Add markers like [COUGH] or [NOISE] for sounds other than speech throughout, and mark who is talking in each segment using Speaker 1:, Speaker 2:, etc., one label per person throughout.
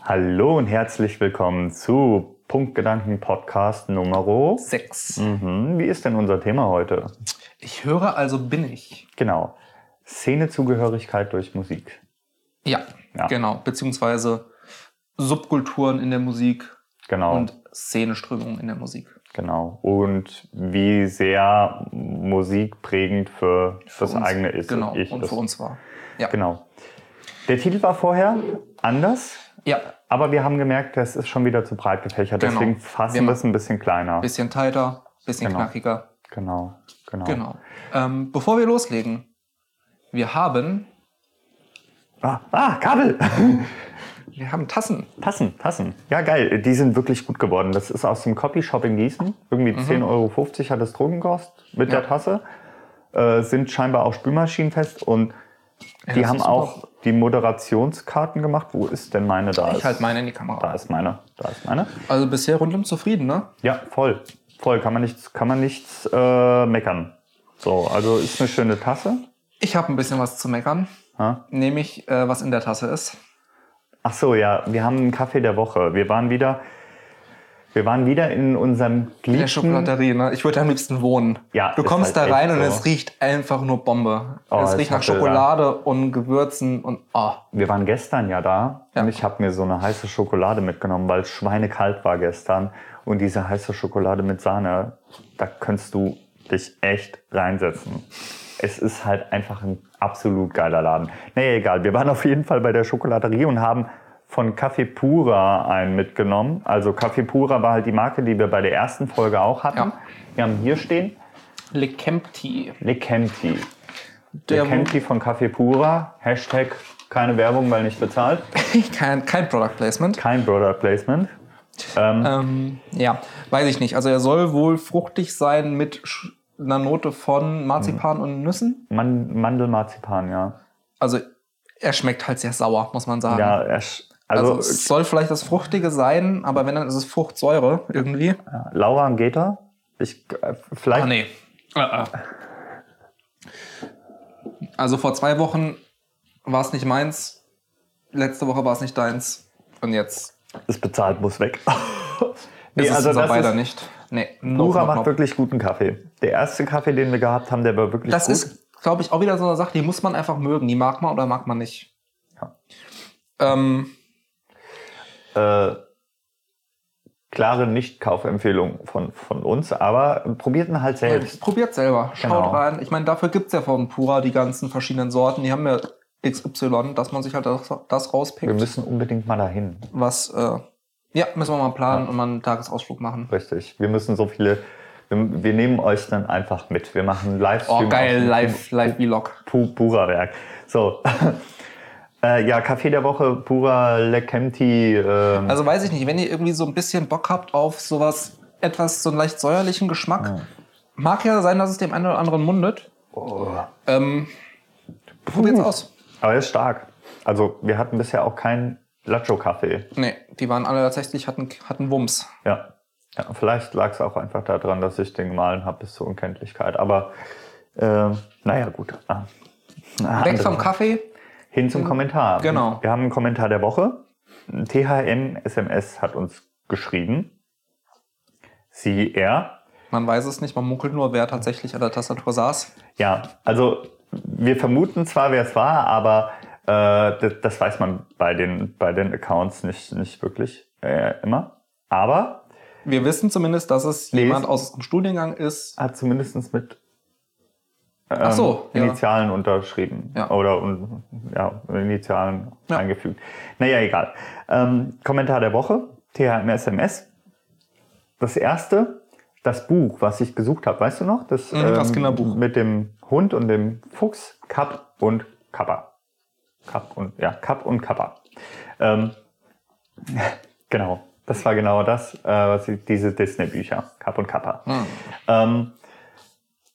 Speaker 1: Hallo und herzlich willkommen zu Punktgedanken Podcast Nummer
Speaker 2: 6.
Speaker 1: Mhm. Wie ist denn unser Thema heute?
Speaker 2: Ich höre, also bin ich.
Speaker 1: Genau. Szenezugehörigkeit durch Musik.
Speaker 2: Ja,
Speaker 1: Ja.
Speaker 2: genau. Beziehungsweise Subkulturen in der Musik
Speaker 1: Genau.
Speaker 2: und Szeneströmungen in der Musik.
Speaker 1: Genau. Und wie sehr Musik prägend für, das
Speaker 2: uns,
Speaker 1: eigene ist.
Speaker 2: Genau, und
Speaker 1: ist.
Speaker 2: für uns war. Ja.
Speaker 1: Genau. Der Titel war vorher anders,
Speaker 2: Ja,
Speaker 1: aber wir haben gemerkt, das ist schon wieder zu breit gefächert.
Speaker 2: Genau.
Speaker 1: Deswegen fassen
Speaker 2: Wir
Speaker 1: es ein bisschen kleiner.
Speaker 2: bisschen tighter, bisschen
Speaker 1: Genau.
Speaker 2: knackiger.
Speaker 1: Genau. Genau.
Speaker 2: Genau. Ähm, bevor wir loslegen, wir haben,
Speaker 1: Ah, ah, Kabel! [LAUGHS]
Speaker 2: wir haben Tassen.
Speaker 1: Tassen, Tassen. Ja, geil. Die sind wirklich gut geworden. Das ist aus dem Copyshop in Gießen. Irgendwie 10,50 Euro hat das Drogen gekostet mit
Speaker 2: Mhm. Ja.
Speaker 1: der Tasse. Äh, sind scheinbar auch spülmaschinenfest und
Speaker 2: Ja,
Speaker 1: die haben auch die Moderationskarten gemacht. Wo ist denn meine da?
Speaker 2: Ich
Speaker 1: ist,
Speaker 2: halte meine in die
Speaker 1: Da
Speaker 2: Kamera.
Speaker 1: ist meine. Da ist meine.
Speaker 2: Also bisher rundum zufrieden, ne?
Speaker 1: Ja, voll. Voll. Kann man nichts, kann man nichts äh, meckern. So, also ist eine schöne Tasse.
Speaker 2: Ich habe ein bisschen was zu meckern,
Speaker 1: Ha?
Speaker 2: nämlich äh, was in der Tasse ist.
Speaker 1: Ach so, ja, wir haben einen Kaffee der Woche. Wir waren wieder, wir waren wieder in unserem
Speaker 2: In der
Speaker 1: geliebten
Speaker 2: Schokolaterie, ne? Ich würde am liebsten wohnen.
Speaker 1: Ja,
Speaker 2: Du kommst
Speaker 1: halt
Speaker 2: da rein und
Speaker 1: so.
Speaker 2: es riecht einfach nur Bombe.
Speaker 1: Oh,
Speaker 2: es riecht nach
Speaker 1: hatte da-
Speaker 2: Schokolade und Gewürzen und oh.
Speaker 1: Wir waren gestern ja da
Speaker 2: Ja.
Speaker 1: und ich habe mir so eine heiße Schokolade mitgenommen, weil es schweinekalt war gestern. Und diese heiße Schokolade mit Sahne, da kannst du dich echt reinsetzen. Es ist halt einfach ein absolut geiler Laden. Naja, egal. Wir waren auf jeden Fall bei der Schokolaterie und haben von Café Pura einen mitgenommen. Also Café Pura war halt die Marke, die wir bei der ersten Folge auch hatten.
Speaker 2: Ja.
Speaker 1: Wir haben hier stehen
Speaker 2: Lekempti.
Speaker 1: Lekemti.
Speaker 2: Der
Speaker 1: Lekemti von Café Pura. Hashtag keine Werbung, weil nicht bezahlt. [LAUGHS]
Speaker 2: kein, kein Product Placement.
Speaker 1: Kein Product Placement. Ähm,
Speaker 2: Ähm, ja, weiß ich nicht. Also er soll wohl fruchtig sein mit einer Note von Marzipan
Speaker 1: Hm.
Speaker 2: und Nüssen.
Speaker 1: Man Mandelmarzipan, ja.
Speaker 2: Also er schmeckt halt sehr sauer, muss man sagen.
Speaker 1: Ja, er,
Speaker 2: also,
Speaker 1: also,
Speaker 2: es soll vielleicht das Fruchtige sein, aber wenn dann ist es Fruchtsäure irgendwie.
Speaker 1: Laura da. Ich, äh, vielleicht.
Speaker 2: Ah, nee. Ah, ah. Also vor zwei Wochen war es nicht meins, letzte Woche war es nicht deins und jetzt
Speaker 1: Ist bezahlt, muss weg. [LAUGHS]
Speaker 2: ist es unser
Speaker 1: das ist,
Speaker 2: nicht. Nee, no,
Speaker 1: macht wirklich guten Kaffee. Der erste Kaffee, den wir gehabt haben, der war wirklich
Speaker 2: Das
Speaker 1: gut.
Speaker 2: ist, glaube ich, auch wieder so eine Sache, die muss man einfach mögen. Die mag man oder mag man nicht.
Speaker 1: Ja.
Speaker 2: Ähm,
Speaker 1: äh, klare Nicht-Kaufempfehlung von, von uns, aber probiert ihn halt selbst.
Speaker 2: probiert selber. Schaut
Speaker 1: Genau.
Speaker 2: rein. Ich meine, dafür gibt's ja von Pura die ganzen verschiedenen Sorten. Die haben ja XY, dass man sich halt das, das
Speaker 1: Wir
Speaker 2: rauspickt.
Speaker 1: müssen unbedingt mal dahin.
Speaker 2: Was, äh, ja, müssen wir mal planen und mal einen Tagesausflug machen.
Speaker 1: Richtig. Wir müssen so viele. Wir, wir nehmen euch dann einfach mit. Wir machen einen Livestream.
Speaker 2: Oh, geil,
Speaker 1: dem
Speaker 2: live, live Vlog.
Speaker 1: Pu Pura Werk. So. [LAUGHS] äh, ja, Kaffee der Woche, Pura Lekemti. Ähm,
Speaker 2: Also weiß ich nicht, wenn ihr irgendwie so ein bisschen Bock habt auf sowas, etwas, so einen leicht säuerlichen Geschmack, mag ja sein, dass es dem einen oder anderen mundet.
Speaker 1: oh.
Speaker 2: Ähm, probiert's aus.
Speaker 1: Aber er ist stark. Also, wir hatten bisher auch keinen Lacho-Kaffee.
Speaker 2: Nee, die waren alle tatsächlich, hatten, hatten Wumms.
Speaker 1: Ja. ja. Vielleicht lag es auch einfach daran, dass ich den gemahlen habe bis zur Unkenntlichkeit. Aber, äh, naja, gut. Ah. Ah,
Speaker 2: Weg vom. Kaffee.
Speaker 1: Hin zum Kommentar.
Speaker 2: Genau.
Speaker 1: Wir haben einen Kommentar der Woche. THM SMS hat uns geschrieben. Sie, er.
Speaker 2: Man weiß es nicht, man munkelt nur, wer tatsächlich an der Tastatur saß.
Speaker 1: Ja, also wir vermuten zwar, wer es war, aber äh, das, das weiß man bei den, bei den Accounts nicht, nicht wirklich äh, immer. Aber
Speaker 2: Wir wissen zumindest, dass es
Speaker 1: Lesen.
Speaker 2: jemand aus dem Studiengang ist.
Speaker 1: hat zumindest mit ähm,
Speaker 2: so, ja.
Speaker 1: Initialen unterschrieben.
Speaker 2: Ja.
Speaker 1: Oder un, ja, Initialen
Speaker 2: Ja.
Speaker 1: eingefügt. Naja, egal. Ähm, Kommentar der Woche, THMSMS. Das erste, das Buch, was ich gesucht habe, weißt du noch? Das,
Speaker 2: Mhm, das Kinderbuch.
Speaker 1: Mit dem Hund und dem Fuchs, Kapp und Kappa. Kapp und, ja, Kapp und Kappa. Ähm, [LAUGHS] genau, das war genau das, äh, was ich, diese Disney-Bücher, Kapp und Kappa.
Speaker 2: Hm.
Speaker 1: Ähm,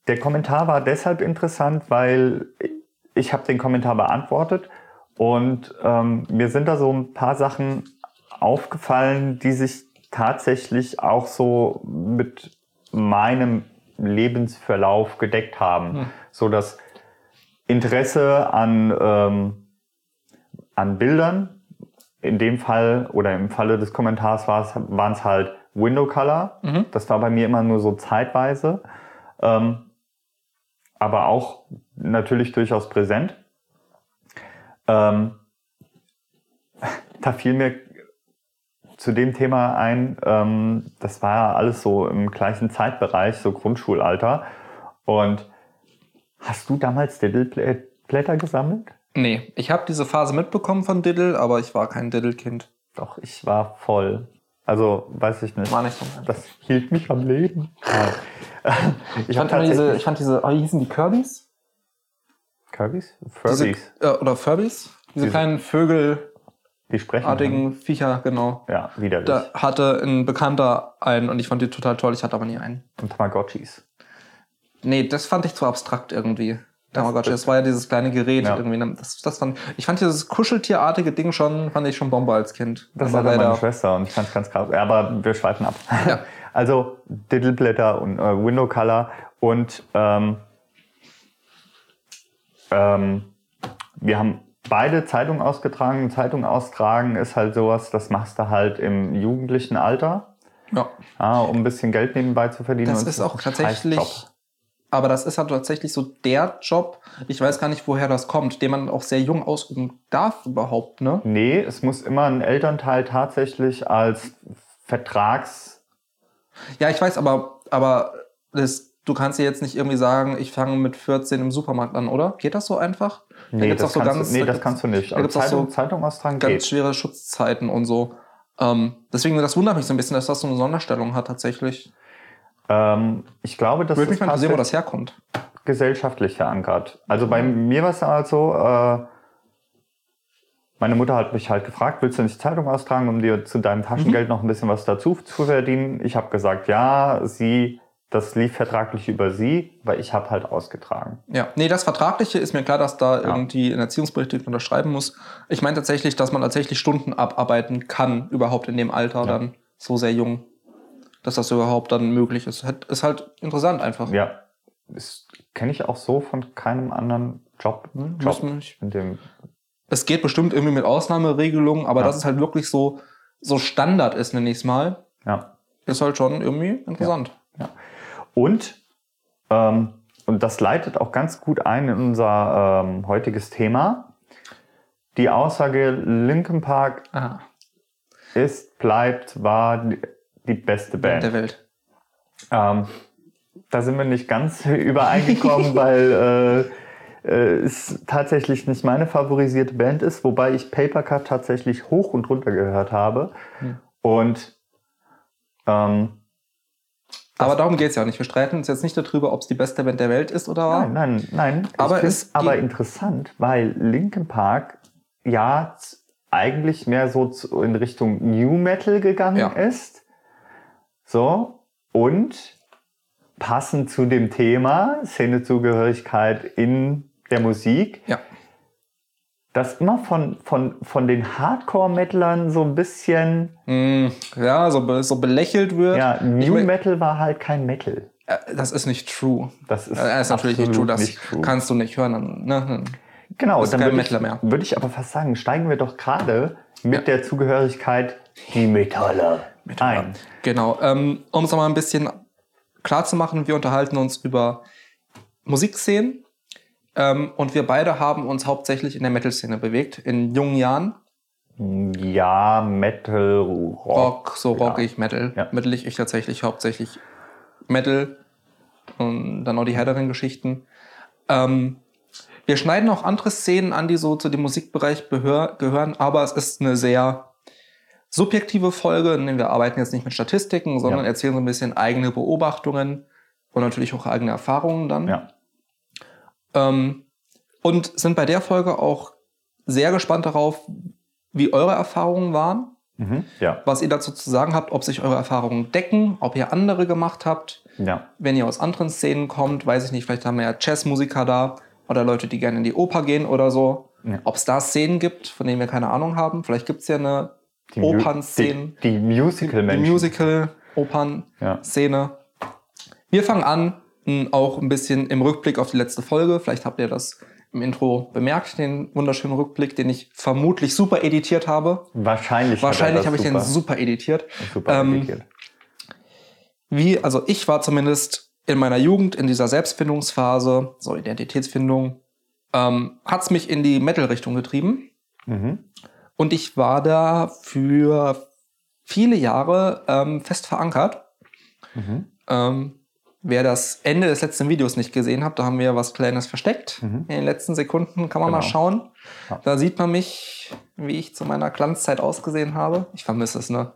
Speaker 1: der Kommentar war deshalb interessant, weil ich habe den Kommentar beantwortet und ähm, mir sind da so ein paar Sachen aufgefallen, die sich tatsächlich auch so mit meinem Lebensverlauf gedeckt haben,
Speaker 2: Hm.
Speaker 1: so das Interesse an ähm, an Bildern in dem Fall oder im Falle des Kommentars waren es halt Window Color.
Speaker 2: Mhm.
Speaker 1: Das war bei mir immer nur so zeitweise. Ähm, aber auch natürlich durchaus präsent. Ähm, [LAUGHS] da fiel mir zu dem Thema ein, ähm, das war ja alles so im gleichen Zeitbereich, so Grundschulalter. Und hast du damals Diddle-Blätter gesammelt?
Speaker 2: Nee, ich habe diese Phase mitbekommen von Diddle, aber ich war kein Diddle-Kind.
Speaker 1: Doch, ich war voll. Also, weiß ich nicht.
Speaker 2: War nicht so.
Speaker 1: Das hielt mich am Leben. [LAUGHS]
Speaker 2: Ich fand, immer diese, ich fand diese, oh, wie hießen die Kirbys?
Speaker 1: Kirbys? Furbies.
Speaker 2: Diese, äh, oder Furbies? Diese,
Speaker 1: Diese-
Speaker 2: kleinen Vögelartigen
Speaker 1: die sprechen.
Speaker 2: Viecher, genau.
Speaker 1: Ja, widerlich.
Speaker 2: Da hatte ein Bekannter einen und ich fand die total toll, ich hatte aber nie einen.
Speaker 1: Und Tamagotchis.
Speaker 2: Nee, das fand ich zu abstrakt irgendwie.
Speaker 1: Das-
Speaker 2: Tamagotchi, das war ja dieses kleine Gerät
Speaker 1: Ja.
Speaker 2: irgendwie. ne? Das, das fand, ich fand dieses kuscheltierartige Ding schon, fand ich schon Bombe als Kind.
Speaker 1: Das war meine Schwester und ich fand's ganz krass. Aber wir schweifen ab.
Speaker 2: Ja. [LAUGHS]
Speaker 1: Also Diddleblätter und äh, Window Color und ähm, ähm, wir haben beide Zeitung ausgetragen. Zeitung austragen ist halt sowas, das machst du halt im jugendlichen Alter,
Speaker 2: Ja.
Speaker 1: ja, um ein bisschen Geld nebenbei zu verdienen.
Speaker 2: Das ist
Speaker 1: es
Speaker 2: auch tatsächlich. Aber das ist halt tatsächlich so der Job, ich weiß gar nicht, woher das kommt, den man auch sehr jung ausüben darf überhaupt, ne?
Speaker 1: Nee, es muss immer ein Elternteil tatsächlich als Vertrags...
Speaker 2: Ja, ich weiß, aber, aber das, du kannst dir jetzt nicht irgendwie sagen, ich fange mit 14 im Supermarkt an, oder? Geht das so einfach? Da
Speaker 1: Nee,
Speaker 2: gibt's
Speaker 1: das,
Speaker 2: so
Speaker 1: kannst,
Speaker 2: ganz-
Speaker 1: du, nee
Speaker 2: da
Speaker 1: das kannst du nicht.
Speaker 2: da auch
Speaker 1: Zeitung,
Speaker 2: so
Speaker 1: Zeitung austragen
Speaker 2: Ganz
Speaker 1: geht.
Speaker 2: schwere Schutzzeiten und so. Ähm, deswegen, das wundert mich so ein bisschen, dass das so eine Sonderstellung hat tatsächlich.
Speaker 1: Ähm, ich glaube, das
Speaker 2: Würde mich
Speaker 1: ist
Speaker 2: mal interessieren, wo das herkommt.
Speaker 1: gesellschaftlich verankert. Also bei mir war es halt so, äh, meine Mutter hat mich halt gefragt, willst du nicht Zeitung austragen, um dir zu deinem Taschengeld noch ein bisschen was dazu zu verdienen? Ich habe gesagt, ja, sie, das lief vertraglich über sie, weil ich habe halt ausgetragen.
Speaker 2: Ja, nee, das Vertragliche ist mir klar, dass da
Speaker 1: Ja.
Speaker 2: irgendwie ein Erziehungsberechtigter unterschreiben muss. Ich meine tatsächlich, dass man tatsächlich Stunden abarbeiten kann, überhaupt in dem Alter
Speaker 1: Ja.
Speaker 2: dann so sehr jung, dass das überhaupt dann möglich ist. Ist halt interessant einfach.
Speaker 1: Ja, das kenne ich auch so von keinem anderen Job. Job
Speaker 2: Müssen wir-
Speaker 1: in dem
Speaker 2: Es geht bestimmt irgendwie mit Ausnahmeregelungen, aber
Speaker 1: Ja.
Speaker 2: dass es halt wirklich so, so Standard ist, nenne ich es mal,
Speaker 1: ja.
Speaker 2: ist halt schon irgendwie interessant.
Speaker 1: Und, ähm, und das leitet auch ganz gut ein in unser ähm, heutiges Thema. Die Aussage, Linkin Park
Speaker 2: Aha,
Speaker 1: ist, bleibt, war die, beste Band.
Speaker 2: der Welt.
Speaker 1: Ähm, da sind wir nicht ganz [LAUGHS] übereingekommen, weil äh, äh, es tatsächlich nicht meine favorisierte Band ist, wobei ich Papercut tatsächlich hoch und runter gehört habe.
Speaker 2: Hm.
Speaker 1: Und ähm,
Speaker 2: Aber darum geht es ja nicht. Wir streiten uns jetzt nicht darüber, ob es die beste Band der Welt ist oder.
Speaker 1: Nein, nein, nein.
Speaker 2: Aber es
Speaker 1: find's aber interessant, weil Linkin Park ja eigentlich mehr so in Richtung New Metal gegangen
Speaker 2: Ja.
Speaker 1: ist. So. Und passend zu dem Thema Szenezugehörigkeit in der Musik,
Speaker 2: Ja.
Speaker 1: das immer von, von, von den Hardcore-Metalern so ein bisschen,
Speaker 2: Mm, ja, so, so belächelt wird.
Speaker 1: ja,
Speaker 2: Ich
Speaker 1: New
Speaker 2: mein-
Speaker 1: Metal war halt kein Metal.
Speaker 2: Äh, Das ist nicht true.
Speaker 1: Das ist,
Speaker 2: Äh, Das ist natürlich nicht true. Das
Speaker 1: nicht true.
Speaker 2: kannst du nicht hören. Ne?
Speaker 1: Genau,
Speaker 2: Das ist
Speaker 1: dann
Speaker 2: kein
Speaker 1: würde ich,
Speaker 2: mehr.
Speaker 1: würde ich aber fast sagen, steigen wir doch gerade mit
Speaker 2: Ja.
Speaker 1: der Zugehörigkeit die Metaller,
Speaker 2: Metaller.
Speaker 1: ein.
Speaker 2: Genau. Ähm, um es nochmal ein bisschen klar zu machen, wir unterhalten uns über Musikszenen. Ähm, und wir beide haben uns hauptsächlich in der Metal-Szene bewegt, in jungen Jahren.
Speaker 1: Ja, Metal, Rock.
Speaker 2: Rock, so
Speaker 1: ja.
Speaker 2: rockig Metal.
Speaker 1: Ja.
Speaker 2: Metal ich tatsächlich hauptsächlich Metal und dann noch die härteren Geschichten. Ähm, wir schneiden auch andere Szenen an, die so zu dem Musikbereich gehören, aber es ist eine sehr subjektive Folge, denn wir arbeiten jetzt nicht mit Statistiken, sondern
Speaker 1: Ja.
Speaker 2: erzählen so ein bisschen eigene Beobachtungen und natürlich auch eigene Erfahrungen dann.
Speaker 1: Ja.
Speaker 2: Ähm, und sind bei der Folge auch sehr gespannt darauf, wie eure Erfahrungen waren
Speaker 1: Mhm. Ja.
Speaker 2: was ihr dazu zu sagen habt, ob sich eure Erfahrungen decken, ob ihr andere gemacht habt.
Speaker 1: Ja.
Speaker 2: Wenn ihr aus anderen Szenen kommt, weiß ich nicht, vielleicht haben wir ja Jazzmusiker da oder Leute, die gerne in die Oper gehen oder so.
Speaker 1: Ja.
Speaker 2: Ob es da Szenen gibt, von denen wir keine Ahnung haben. Vielleicht gibt es ja eine
Speaker 1: Die
Speaker 2: Opernszenen,
Speaker 1: Die, die
Speaker 2: die
Speaker 1: Musical-Menschen.
Speaker 2: Musical-Opern-Szene.
Speaker 1: Ja.
Speaker 2: Wir fangen an, m, auch ein bisschen im Rückblick auf die letzte Folge. Vielleicht habt ihr das im Intro bemerkt, den wunderschönen Rückblick, den ich vermutlich super editiert habe.
Speaker 1: Wahrscheinlich. hat
Speaker 2: Wahrscheinlich habe ich den
Speaker 1: super,
Speaker 2: super editiert.
Speaker 1: super
Speaker 2: ähm,
Speaker 1: editiert.
Speaker 2: Wie, also ich war zumindest in meiner Jugend in dieser Selbstfindungsphase, so Identitätsfindung, ähm, hat's mich in die Metal-Richtung getrieben.
Speaker 1: Mhm.
Speaker 2: Und ich war da für viele Jahre ähm, fest verankert.
Speaker 1: Mhm.
Speaker 2: Ähm, wer das Ende des letzten Videos nicht gesehen hat, da haben wir was Kleines versteckt.
Speaker 1: Mhm.
Speaker 2: In den letzten Sekunden kann man mal
Speaker 1: Genau.
Speaker 2: schauen.
Speaker 1: Ja.
Speaker 2: Da sieht man mich, wie ich zu meiner Glanzzeit ausgesehen habe. Ich vermisse es, ne?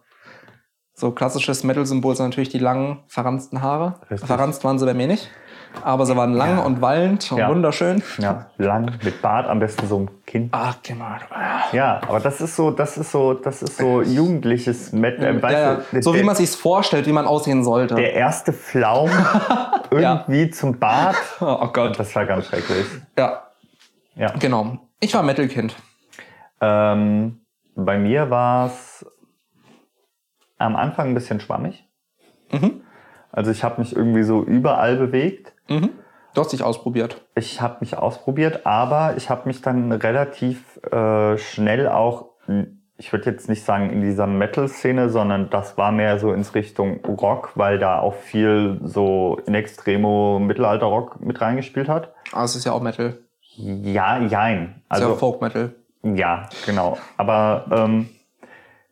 Speaker 2: So klassisches Metal-Symbol sind natürlich die langen, verranzten Haare.
Speaker 1: Richtig.
Speaker 2: Verranzt waren sie bei mir nicht. Aber sie waren lang
Speaker 1: Ja.
Speaker 2: und wallend und
Speaker 1: Ja.
Speaker 2: wunderschön.
Speaker 1: Ja, lang mit Bart, am besten so ein Kind.
Speaker 2: Ach, genau.
Speaker 1: Ja, aber das ist so, das ist so, das ist so jugendliches Metal. Äh, weißt
Speaker 2: Ja, ja. So wie
Speaker 1: der-
Speaker 2: man sich's vorstellt, wie man aussehen sollte.
Speaker 1: Der erste Flaum [LAUGHS] irgendwie zum Bart. [LAUGHS]
Speaker 2: oh Gott.
Speaker 1: Das war ganz schrecklich.
Speaker 2: Ja,
Speaker 1: Ja.
Speaker 2: genau. Ich war Metal-Kind.
Speaker 1: Ähm, bei mir war es am Anfang ein bisschen schwammig.
Speaker 2: Mhm.
Speaker 1: Also ich habe mich irgendwie so überall bewegt.
Speaker 2: Mhm. Du hast dich ausprobiert.
Speaker 1: Ich habe mich ausprobiert, aber ich habe mich dann relativ äh, schnell auch, ich würde jetzt nicht sagen in dieser Metal-Szene, sondern das war mehr so ins Richtung Rock, weil da auch viel so in Extremo Mittelalter-Rock mit reingespielt hat.
Speaker 2: Ah, es ist ja auch Metal.
Speaker 1: Ja, jein.
Speaker 2: Also ist ja
Speaker 1: Also
Speaker 2: Folk-Metal.
Speaker 1: ja, genau. Aber ähm,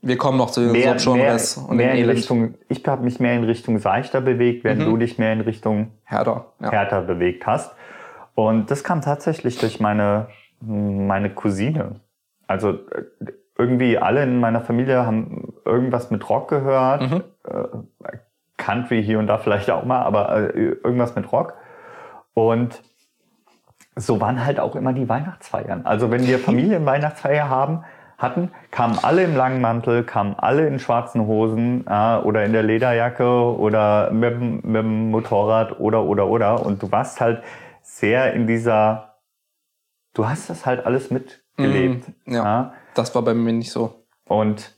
Speaker 2: Wir kommen noch zu den
Speaker 1: mehr, mehr,
Speaker 2: Subgenres und
Speaker 1: mehr in. Richtung, ich habe mich mehr in Richtung seichter bewegt, während
Speaker 2: Mhm.
Speaker 1: du dich mehr in Richtung
Speaker 2: Härter. Ja.
Speaker 1: härter bewegt hast. Und das kam tatsächlich durch meine, meine Cousine. Also äh, irgendwie alle in meiner Familie haben irgendwas mit Rock gehört.
Speaker 2: Mhm.
Speaker 1: Äh, Country hier und da vielleicht auch mal, aber äh, irgendwas mit Rock. Und so waren halt auch immer die Weihnachtsfeiern. Also wenn wir [LAUGHS] Familienweihnachtsfeier haben, hatten, kamen alle im langen Mantel, kamen alle in schwarzen Hosen äh, oder in der Lederjacke oder mit, dem- mit dem Motorrad oder oder oder. Und du warst halt sehr in dieser, du hast das halt alles mitgelebt.
Speaker 2: Mhm, ja. Das war bei mir nicht so.
Speaker 1: Und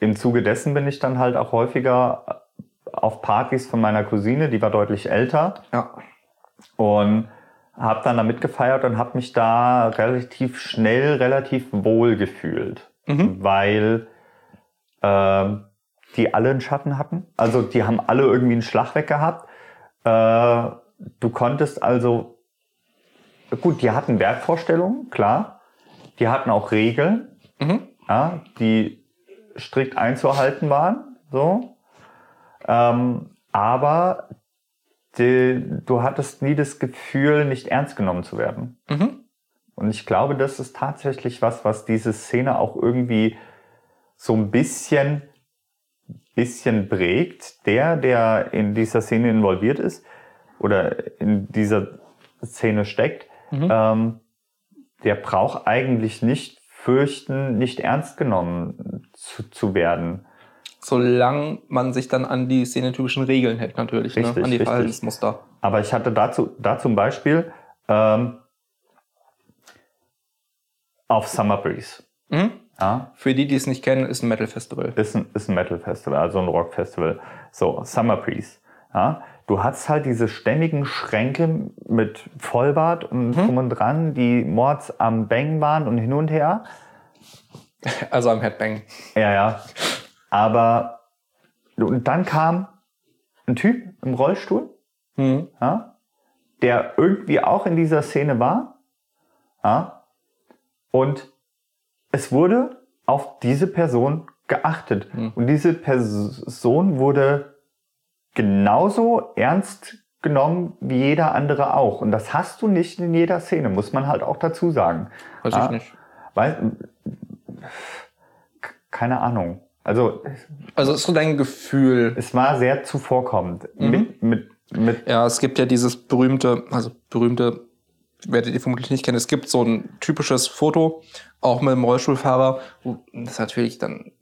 Speaker 1: im Zuge dessen bin ich dann halt auch häufiger auf Partys von meiner Cousine, die war deutlich älter
Speaker 2: Ja.
Speaker 1: und habe dann da mitgefeiert und habe mich da relativ schnell relativ wohl gefühlt,
Speaker 2: Mhm.
Speaker 1: weil ähm, die alle einen Schatten hatten. Also die haben alle irgendwie einen Schlag weg gehabt. Äh, du konntest also gut, die hatten Wertvorstellungen, klar. Die hatten auch Regeln,
Speaker 2: Mhm.
Speaker 1: ja, die strikt einzuhalten waren. So. Ähm, aber die, du hattest nie das Gefühl, nicht ernst genommen zu werden.
Speaker 2: Mhm.
Speaker 1: Und ich glaube, das ist tatsächlich was, was diese Szene auch irgendwie so ein bisschen, bisschen prägt. Der, der in dieser Szene involviert ist oder in dieser Szene steckt,
Speaker 2: Mhm.
Speaker 1: ähm, der braucht eigentlich nicht fürchten, nicht ernst genommen zu, zu werden.
Speaker 2: Solange man sich dann an die szenetypischen Regeln hält, natürlich.
Speaker 1: Richtig,
Speaker 2: ne? An die
Speaker 1: richtig.
Speaker 2: Verhaltensmuster.
Speaker 1: Aber ich hatte dazu, da zum Beispiel ähm, auf Summer Breeze.
Speaker 2: Mhm.
Speaker 1: Ja,
Speaker 2: Für die, die es nicht kennen, ist ein Metal-Festival.
Speaker 1: ist ein, ist ein Metal-Festival, also ein Rock-Festival. So, Summer Breeze. Ja, du hast halt diese stämmigen Schränke mit Vollbart und
Speaker 2: Mhm.
Speaker 1: drum und dran, die Mords am Bang waren und hin und her. [LAUGHS]
Speaker 2: Also am Headbang.
Speaker 1: Ja, ja. Aber und dann kam ein Typ im Rollstuhl,
Speaker 2: Mhm.
Speaker 1: ja, der irgendwie auch in dieser Szene war. Ja, und es wurde auf diese Person geachtet.
Speaker 2: Hm.
Speaker 1: Und diese Person wurde genauso ernst genommen wie jeder andere auch. Und das hast du nicht in jeder Szene, muss man halt auch dazu sagen.
Speaker 2: Weiß
Speaker 1: Ah.
Speaker 2: ich nicht.
Speaker 1: Weil, keine Ahnung. Also
Speaker 2: Also ist so dein Gefühl.
Speaker 1: es war sehr zuvorkommend.
Speaker 2: Mhm.
Speaker 1: Mit, mit, mit,
Speaker 2: Ja, es gibt ja dieses berühmte, also berühmte, werdet ihr vermutlich nicht kennen, es gibt so ein typisches Foto, auch mit dem Rollstuhlfahrer. wo- Das ist natürlich dann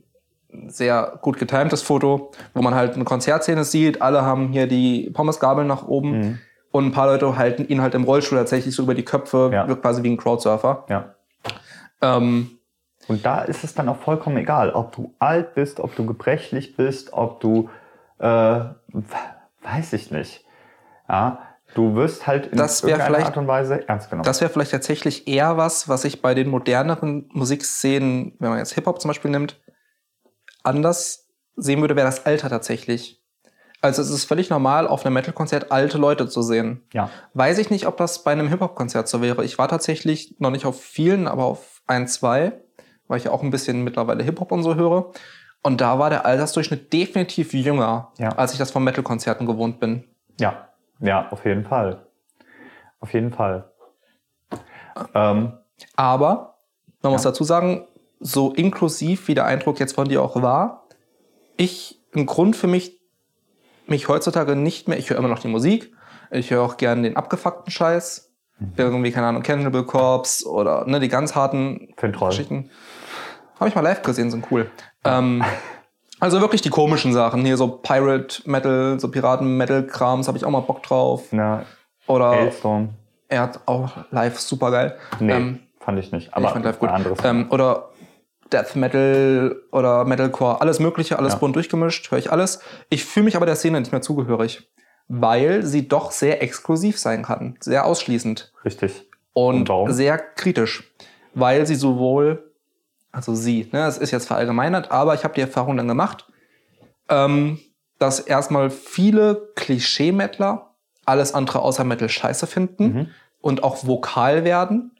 Speaker 2: ein sehr gut getimtes Foto, wo man halt eine Konzertszene sieht, alle haben hier die Pommesgabeln nach oben
Speaker 1: Mhm.
Speaker 2: und ein paar Leute halten ihn halt im Rollstuhl tatsächlich so über die Köpfe,
Speaker 1: Ja.
Speaker 2: wirkt quasi wie ein Crowdsurfer.
Speaker 1: ja.
Speaker 2: Ähm,
Speaker 1: Und da ist es dann auch vollkommen egal, ob du alt bist, ob du gebrechlich bist, ob du, äh, weiß ich nicht. Ja, Du wirst halt in
Speaker 2: Das
Speaker 1: irgendeiner Art und Weise ernst genommen.
Speaker 2: Das wäre vielleicht tatsächlich eher was, was ich bei den moderneren Musikszenen, wenn man jetzt Hip-Hop zum Beispiel nimmt, anders sehen würde, wäre das Alter tatsächlich. Also es ist völlig normal, auf einem Metal-Konzert alte Leute zu sehen.
Speaker 1: ja.
Speaker 2: Weiß ich nicht, ob das bei einem Hip-Hop-Konzert so wäre. Ich war tatsächlich noch nicht auf vielen, aber auf ein, zwei, weil ich ja auch ein bisschen mittlerweile Hip-Hop und so höre. Und da war der Altersdurchschnitt definitiv jünger,
Speaker 1: Ja.
Speaker 2: als ich das von Metal-Konzerten gewohnt bin.
Speaker 1: Ja, ja, auf jeden Fall. Auf jeden Fall. Ähm,
Speaker 2: Aber man muss
Speaker 1: Ja.
Speaker 2: dazu sagen, so inklusiv wie der Eindruck jetzt von dir auch war, ich, ein Grund für mich, mich heutzutage nicht mehr, ich höre immer noch die Musik, ich höre auch gerne den abgefuckten Scheiß,
Speaker 1: Mhm.
Speaker 2: irgendwie, keine Ahnung, Cannibal Corpse oder ne, die ganz harten. Geschichten. Habe ich mal live gesehen, sind cool. Ähm, also wirklich die komischen Sachen, hier so Pirate Metal, so Piraten-Metal-Krams, habe ich auch mal Bock drauf.
Speaker 1: ne,
Speaker 2: Oder
Speaker 1: Hailstorm.
Speaker 2: er hat auch live super geil.
Speaker 1: Nee,
Speaker 2: Ähm,
Speaker 1: fand ich nicht. Aber
Speaker 2: ich fand live gut.
Speaker 1: anderes.
Speaker 2: Ähm, oder Death Metal oder Metalcore, alles Mögliche, alles
Speaker 1: Ja.
Speaker 2: bunt durchgemischt, höre ich alles. Ich fühle mich aber der Szene nicht mehr zugehörig, weil sie doch sehr exklusiv sein kann, sehr ausschließend
Speaker 1: Richtig.
Speaker 2: und,
Speaker 1: Und
Speaker 2: sehr kritisch, weil sie sowohl, also sie, ne, es ist jetzt verallgemeinert, aber ich habe die Erfahrung dann gemacht, ähm, dass erstmal viele Klischee-Mettler alles andere außer Metal scheiße finden
Speaker 1: Mhm.
Speaker 2: und auch vokal werden,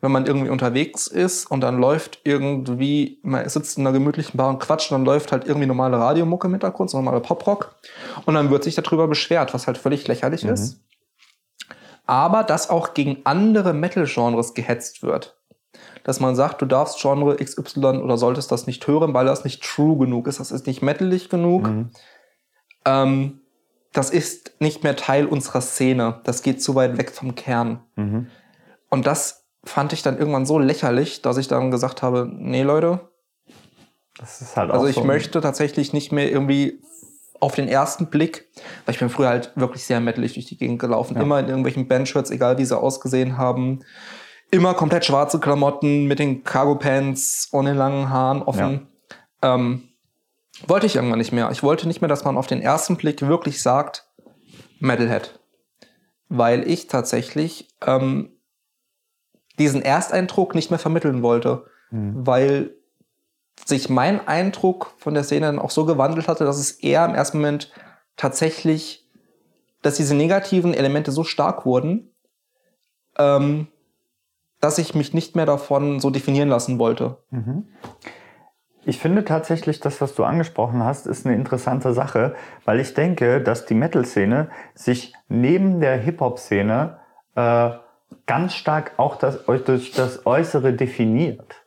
Speaker 2: wenn man irgendwie unterwegs ist und dann läuft irgendwie, man sitzt in einer gemütlichen Bar und quatscht, und dann läuft halt irgendwie normale Radiomucke im Hintergrund, so normale Poprock und dann wird sich darüber beschwert, was halt völlig lächerlich
Speaker 1: Mhm.
Speaker 2: ist. Aber dass auch gegen andere Metal-Genres gehetzt wird. Dass man sagt, du darfst Genre XY oder solltest das nicht hören, weil das nicht true genug ist, das ist nicht metalig genug.
Speaker 1: Mhm.
Speaker 2: Ähm, das ist nicht mehr Teil unserer Szene. Das geht zu weit weg vom Kern.
Speaker 1: Mhm.
Speaker 2: Und das fand ich dann irgendwann so lächerlich, dass ich dann gesagt habe, nee Leute,
Speaker 1: Das ist halt
Speaker 2: also
Speaker 1: auch
Speaker 2: ich
Speaker 1: so
Speaker 2: möchte tatsächlich nicht mehr irgendwie auf den ersten Blick, weil ich bin früher halt wirklich sehr metalig durch die Gegend gelaufen,
Speaker 1: Ja.
Speaker 2: immer in irgendwelchen Bandshirts, egal wie sie ausgesehen haben, immer komplett schwarze Klamotten mit den Cargo Pants und den langen Haaren offen. Ähm, wollte ich irgendwann nicht mehr. Ich wollte nicht mehr, dass man auf den ersten Blick wirklich sagt, Metalhead. Weil ich tatsächlich ähm, diesen Ersteindruck nicht mehr vermitteln wollte.
Speaker 1: Mhm.
Speaker 2: Weil sich mein Eindruck von der Szene dann auch so gewandelt hatte, dass es eher im ersten Moment tatsächlich, dass diese negativen Elemente so stark wurden, ähm, dass ich mich nicht mehr davon so definieren lassen wollte.
Speaker 1: Mhm. Ich finde tatsächlich, das, was du angesprochen hast, ist eine interessante Sache, weil ich denke, dass die Metal-Szene sich neben der Hip-Hop-Szene äh, ganz stark auch das, durch das Äußere definiert.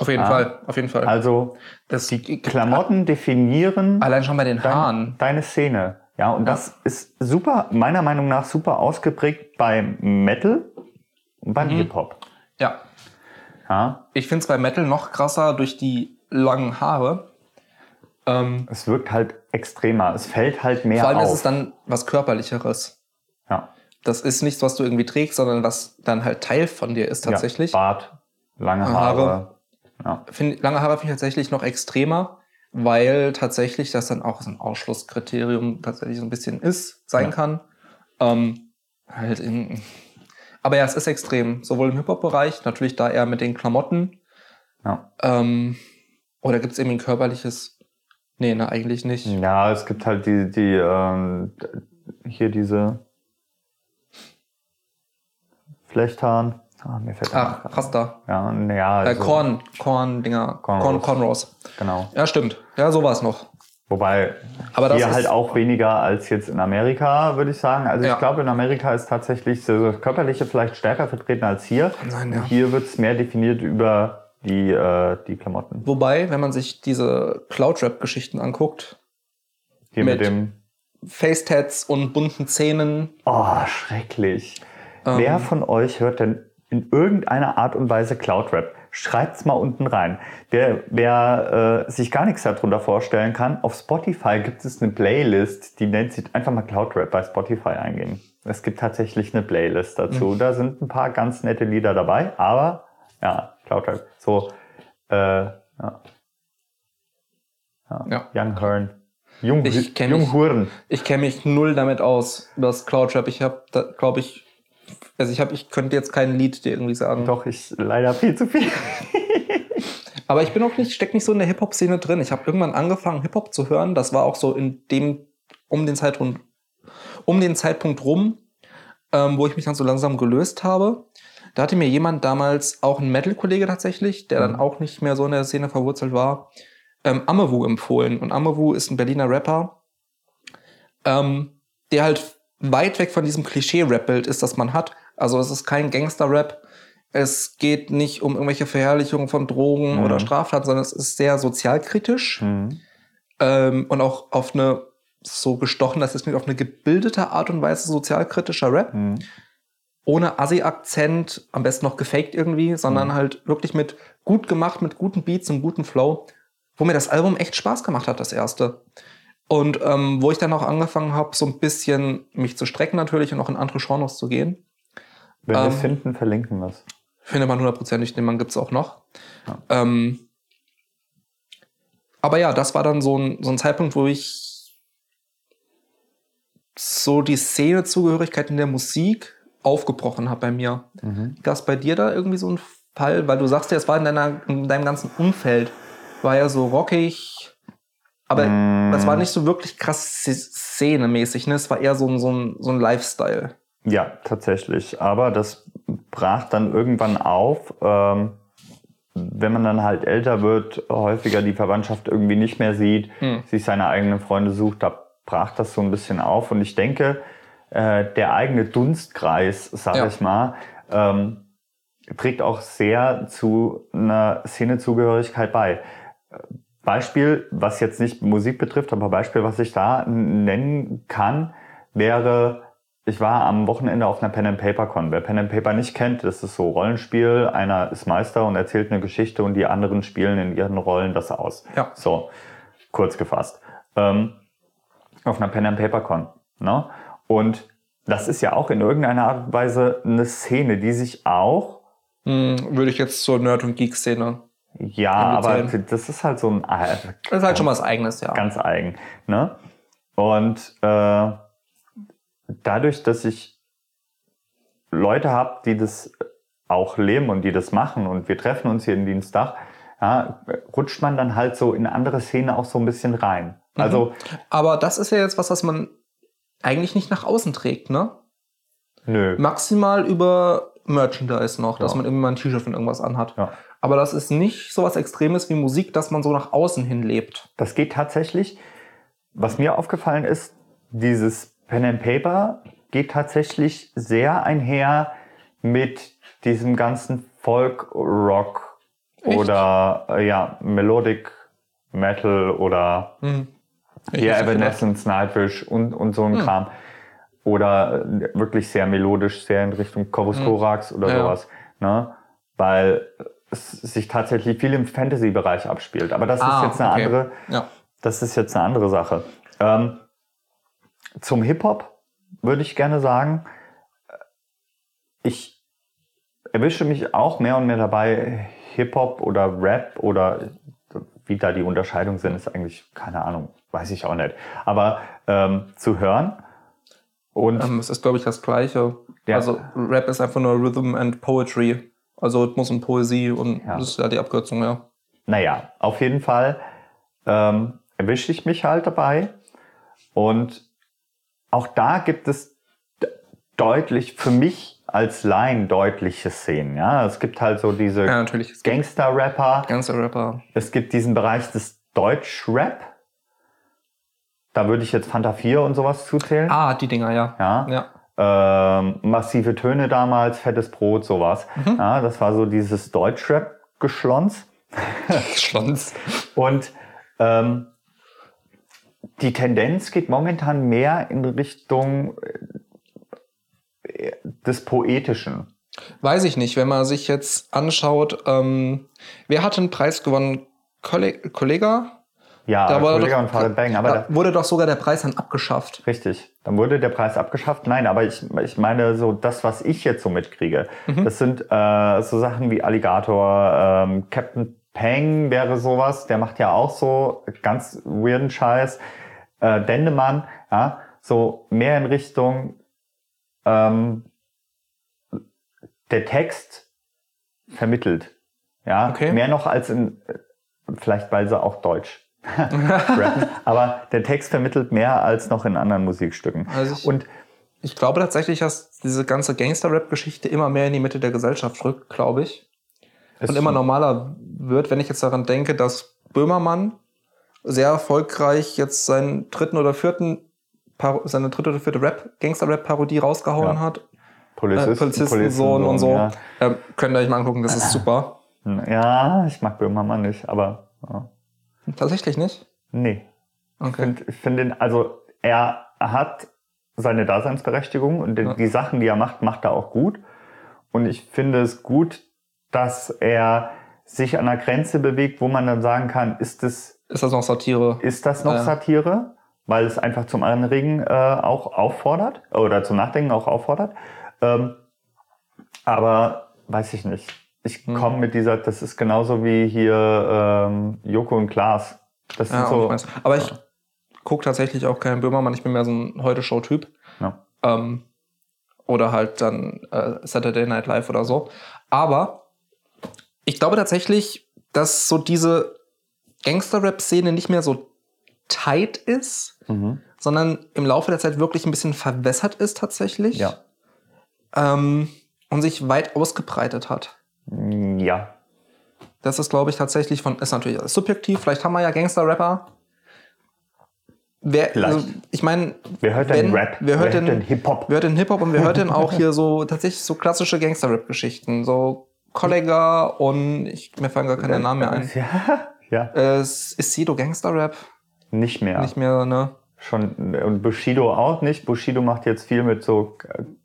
Speaker 2: Auf jeden
Speaker 1: Ah.
Speaker 2: Fall, auf jeden Fall.
Speaker 1: Also
Speaker 2: das,
Speaker 1: die Klamotten definieren
Speaker 2: allein schon bei den
Speaker 1: dein,
Speaker 2: Haaren.
Speaker 1: deine Szene. Ja, und das ist super, meiner Meinung nach super ausgeprägt beim Metal und beim
Speaker 2: Mhm.
Speaker 1: Hip-Hop.
Speaker 2: Ja,
Speaker 1: Ja,
Speaker 2: ich finde es bei Metal noch krasser durch die langen Haare. Ähm,
Speaker 1: es wirkt halt extremer. Es fällt halt mehr
Speaker 2: vor allem
Speaker 1: auf.
Speaker 2: ist es dann was Körperlicheres.
Speaker 1: ja.
Speaker 2: Das ist nichts, was du irgendwie trägst, sondern was dann halt Teil von dir ist tatsächlich.
Speaker 1: Ja, Bart, lange
Speaker 2: Haare.
Speaker 1: Haare. Ja.
Speaker 2: Find, lange Haare finde ich tatsächlich noch extremer, weil tatsächlich das dann auch so ein Ausschlusskriterium tatsächlich so ein bisschen ist, sein
Speaker 1: Ja.
Speaker 2: kann. Ähm, halt in, aber ja, es ist extrem. Sowohl im Hip-Hop-Bereich, natürlich da eher mit den Klamotten.
Speaker 1: Ja.
Speaker 2: Ähm, oder gibt es irgendwie ein körperliches? Nee, ne, eigentlich nicht.
Speaker 1: ja, es gibt halt die, die ähm, hier diese Flechthaaren. Ah, mir fällt
Speaker 2: Ach,
Speaker 1: Name
Speaker 2: Rasta.
Speaker 1: Ja, ja,
Speaker 2: Äh,
Speaker 1: also,
Speaker 2: Korn, Korn-Dinger. Korn,
Speaker 1: Cornrows.
Speaker 2: Cornrows.
Speaker 1: Genau.
Speaker 2: Ja, stimmt. Ja, so war es noch.
Speaker 1: Wobei
Speaker 2: Aber
Speaker 1: hier halt auch weniger als jetzt in Amerika, würde ich sagen. Also
Speaker 2: Ja.
Speaker 1: ich glaube, in Amerika ist tatsächlich so das Körperliche vielleicht stärker vertreten als hier.
Speaker 2: Kann sein, ja.
Speaker 1: Hier wird es mehr definiert über die, äh, die Klamotten.
Speaker 2: Wobei, wenn man sich diese Cloud-Rap-Geschichten anguckt,
Speaker 1: Hier mit,
Speaker 2: Mit-
Speaker 1: dem
Speaker 2: Facetats und bunten Zähnen.
Speaker 1: Oh, schrecklich.
Speaker 2: Ähm,
Speaker 1: Wer von euch hört denn in irgendeiner Art und Weise Cloud Rap? Schreibt's mal unten rein. Wer, wer äh, sich gar nichts darunter vorstellen kann, auf Spotify gibt es eine Playlist, die nennt sich einfach mal Cloud Rap bei Spotify eingeben. Es gibt tatsächlich eine Playlist dazu.
Speaker 2: Mhm.
Speaker 1: Da sind ein paar ganz nette Lieder dabei, aber ja, Cloud Rap. So, äh, ja. Ja.
Speaker 2: Ja.
Speaker 1: Young Hearn. Jung,
Speaker 2: Ich kenn mich-. Ich kenne mich null damit aus, über das Cloud-Rap. Ich habe, glaube ich, also ich habe, ich könnte jetzt kein Lied dir irgendwie sagen.
Speaker 1: Doch, ich leider viel zu viel. [LAUGHS]
Speaker 2: Aber ich bin auch nicht, steck nicht so in der Hip-Hop-Szene drin. Ich habe irgendwann angefangen, Hip-Hop zu hören. Das war auch so in dem, um den Zeitpunkt, um den Zeitpunkt rum, ähm, wo ich mich dann so langsam gelöst habe. Da hatte mir jemand damals, auch ein Metal-Kollege tatsächlich, der dann
Speaker 1: Mhm.
Speaker 2: auch nicht mehr so in der Szene verwurzelt war, ähm, Amewu empfohlen. Und Amewu ist ein Berliner Rapper, ähm, der halt weit weg von diesem Klischee-Rap-Bild ist, das man hat. Also es ist kein Gangster-Rap. Es geht nicht um irgendwelche Verherrlichungen von Drogen
Speaker 1: Mhm.
Speaker 2: oder Straftaten, sondern es ist sehr sozialkritisch
Speaker 1: Mhm.
Speaker 2: ähm, und auch auf eine so gestochen, das ist nicht auf eine gebildete Art und Weise sozialkritischer Rap,
Speaker 1: Mhm.
Speaker 2: ohne Assi-Akzent, am besten noch gefaked irgendwie, sondern
Speaker 1: Mhm.
Speaker 2: halt wirklich mit gut gemacht, mit guten Beats und guten Flow, wo mir das Album echt Spaß gemacht hat, das erste. Und ähm, wo ich dann auch angefangen habe, so ein bisschen mich zu strecken natürlich und auch in andere Genres zu gehen.
Speaker 1: Wenn wir
Speaker 2: Ähm,
Speaker 1: es finden, verlinken wir es.
Speaker 2: Findet man hundertprozentig, den Mann gibt's auch noch.
Speaker 1: Ja.
Speaker 2: Ähm, aber ja, das war dann so ein, so ein Zeitpunkt, wo ich so die Szenezugehörigkeit in der Musik aufgebrochen habe bei mir.
Speaker 1: Mhm.
Speaker 2: Gab es bei dir da irgendwie so ein Fall? Weil du sagst ja, es war in, deiner, in deinem ganzen Umfeld, war ja so rockig, aber
Speaker 1: Mm.
Speaker 2: es war nicht so wirklich krass szenemäßig, ne? Es war eher so ein, so ein, so ein Lifestyle.
Speaker 1: Ja, tatsächlich. Aber das brach dann irgendwann auf. Ähm, wenn man dann halt älter wird, häufiger die Verwandtschaft irgendwie nicht mehr sieht,
Speaker 2: Hm.
Speaker 1: sich seine eigenen Freunde sucht, da brach das so ein bisschen auf. Und ich denke, äh, der eigene Dunstkreis, sag
Speaker 2: Ja.
Speaker 1: ich mal, ähm, trägt auch sehr zu einer Szenezugehörigkeit bei. Beispiel, was jetzt nicht Musik betrifft, aber Beispiel, was ich da nennen kann, wäre, ich war am Wochenende auf einer Pen and Paper Con. Wer Pen and Paper nicht kennt, das ist so Rollenspiel. Einer ist Meister und erzählt eine Geschichte und die anderen spielen in ihren Rollen das aus.
Speaker 2: Ja.
Speaker 1: So, kurz gefasst. Ähm, auf einer Pen and Paper Con. Ne? Und das ist ja auch in irgendeiner Art und Weise eine Szene, die sich auch
Speaker 2: Hm, würde ich jetzt zur Nerd- und Geek-Szene.
Speaker 1: ja, aber das ist halt so ein äh,
Speaker 2: Das ist halt schon was Eigenes, ja.
Speaker 1: ganz eigen. Ne? Und äh, dadurch, dass ich Leute habe, die das auch leben und die das machen und wir treffen uns hier in Dienstag, ja, rutscht man dann halt so in andere Szene auch so ein bisschen rein.
Speaker 2: Mhm.
Speaker 1: Also,
Speaker 2: Aber das ist ja jetzt was, was man eigentlich nicht nach außen trägt, ne?
Speaker 1: nö.
Speaker 2: Maximal über Merchandise noch, dass
Speaker 1: Ja.
Speaker 2: man irgendwie mal ein T-Shirt von irgendwas anhat.
Speaker 1: Ja.
Speaker 2: Aber das ist nicht so was Extremes wie Musik, dass man so nach außen hin lebt.
Speaker 1: Das geht tatsächlich. Was mir aufgefallen ist, dieses Pen and Paper geht tatsächlich sehr einher mit diesem ganzen Folk Rock
Speaker 2: Echt?
Speaker 1: oder äh, ja Melodic Metal oder
Speaker 2: Hm.
Speaker 1: Hier
Speaker 2: hätte gedacht.
Speaker 1: Evanescence, Nightwish und und so ein
Speaker 2: Hm.
Speaker 1: Kram oder äh, wirklich sehr melodisch, sehr in Richtung Chorus
Speaker 2: Hm.
Speaker 1: Korax oder
Speaker 2: Ja, ja.
Speaker 1: sowas, ne? Weil es sich tatsächlich viel im Fantasy-Bereich abspielt. Aber das
Speaker 2: Ah,
Speaker 1: ist jetzt eine
Speaker 2: okay.
Speaker 1: andere,
Speaker 2: Ja.
Speaker 1: das ist jetzt eine andere Sache. Ähm, zum Hip-Hop würde ich gerne sagen, ich erwische mich auch mehr und mehr dabei, Hip-Hop oder Rap oder wie da die Unterscheidungen sind, ist eigentlich keine Ahnung, weiß ich auch nicht. Aber ähm, zu hören und
Speaker 2: Ähm, es ist, glaube ich, das Gleiche.
Speaker 1: Ja.
Speaker 2: Also Rap ist einfach nur Rhythm and Poetry. Also Rhythmus und Poesie und
Speaker 1: Ja.
Speaker 2: das ist ja die Abkürzung, ja.
Speaker 1: naja, auf jeden Fall ähm, erwische ich mich halt dabei. Und auch da gibt es deutlich, für mich als Laien deutliche Szenen. Ja? Es gibt halt so diese
Speaker 2: Ja,
Speaker 1: Gangster-Rapper,
Speaker 2: ganze Rapper.
Speaker 1: es gibt diesen Bereich des Deutsch-Rap. Da würde ich jetzt Fanta 4 und sowas zuzählen.
Speaker 2: Ah, die Dinger, ja.
Speaker 1: Ja.
Speaker 2: Ja.
Speaker 1: Ähm, massive Töne damals, fettes Brot, sowas.
Speaker 2: Mhm.
Speaker 1: Ja, das war so dieses Deutschrap-Geschlons. [LAUGHS]
Speaker 2: Schlons.
Speaker 1: Und ähm, die Tendenz geht momentan mehr in Richtung äh, des Poetischen.
Speaker 2: Weiß ich nicht, wenn man sich jetzt anschaut, ähm, wer hat den Preis gewonnen? Kolle Kollega?
Speaker 1: Ja,
Speaker 2: Da wurde
Speaker 1: Kollege
Speaker 2: doch-
Speaker 1: und Farid Bang, aber
Speaker 2: da
Speaker 1: da,
Speaker 2: wurde doch sogar der Preis dann abgeschafft.
Speaker 1: richtig. Dann wurde der Preis abgeschafft. Nein, aber ich, ich meine so das, was ich jetzt so mitkriege,
Speaker 2: Mhm.
Speaker 1: das sind äh, so Sachen wie Alligator, ähm, Captain Peng wäre sowas, der macht ja auch so ganz weirden Scheiß. Äh, Dendemann, ja, so mehr in Richtung ähm, der Text vermittelt. Ja,
Speaker 2: Okay.
Speaker 1: mehr noch als in, vielleicht weil sie auch Deutsch [LAUGHS] rappen, aber der Text vermittelt mehr als noch in anderen Musikstücken.
Speaker 2: Also ich-
Speaker 1: Und
Speaker 2: Ich glaube tatsächlich, dass diese ganze Gangster-Rap-Geschichte immer mehr in die Mitte der Gesellschaft rückt, glaube ich. Und immer normaler wird, wenn ich jetzt daran denke, dass Böhmermann sehr erfolgreich jetzt seinen dritten oder vierten, seine dritte oder vierte Rap, Gangster-Rap-Parodie rausgehauen
Speaker 1: Ja.
Speaker 2: hat. Äh,
Speaker 1: Polizist,
Speaker 2: Polizistensohn und so.
Speaker 1: Ja.
Speaker 2: Ähm, könnt ihr euch mal angucken, das ist super.
Speaker 1: ja, ich mag Böhmermann nicht, aber ja.
Speaker 2: Tatsächlich nicht?
Speaker 1: nee. Ich
Speaker 2: Okay.
Speaker 1: finde ich find den, also er hat seine Daseinsberechtigung und die, die Sachen, die er macht, macht er auch gut. Und ich finde es gut, dass er sich an der Grenze bewegt, wo man dann sagen kann, ist das,
Speaker 2: Ist das noch Satire?
Speaker 1: ist das noch
Speaker 2: Ja.
Speaker 1: Satire? Weil es einfach zum Anregen äh, auch auffordert oder zum Nachdenken auch auffordert. Ähm, aber weiß ich nicht. Ich
Speaker 2: Hm.
Speaker 1: komme mit dieser, das ist genauso wie hier ähm, Joko und Klaas. Das
Speaker 2: Ja,
Speaker 1: so.
Speaker 2: ich. Aber ich gucke tatsächlich auch keinen Böhmermann. Ich bin mehr so ein Heute-Show-Typ.
Speaker 1: Ja.
Speaker 2: Ähm, oder halt dann äh, Saturday Night Live oder so. Aber ich glaube tatsächlich, dass so diese Gangster-Rap-Szene nicht mehr so tight ist,
Speaker 1: Mhm.
Speaker 2: sondern im Laufe der Zeit wirklich ein bisschen verwässert ist tatsächlich.
Speaker 1: Ja.
Speaker 2: Ähm, und sich weit ausgebreitet hat.
Speaker 1: Ja.
Speaker 2: Das ist, glaube ich, tatsächlich von, ist natürlich alles subjektiv. Vielleicht haben wir ja Gangster-Rapper. Wer,
Speaker 1: Vielleicht.
Speaker 2: also, ich meine,
Speaker 1: Wer hört denn Rap?
Speaker 2: Wer hört denn,
Speaker 1: Hip-Hop?
Speaker 2: Wer hört denn Hip-Hop und wer hört denn auch [LAUGHS] hier so tatsächlich so klassische Gangster-Rap-Geschichten? So Kollega und ich, mir fallen gar keine Namen mehr ein.
Speaker 1: Ja, ja.
Speaker 2: Äh, ist Sido Gangster-Rap?
Speaker 1: nicht mehr.
Speaker 2: Nicht mehr, ne?
Speaker 1: Schon, und Bushido auch nicht. Bushido macht jetzt viel mit so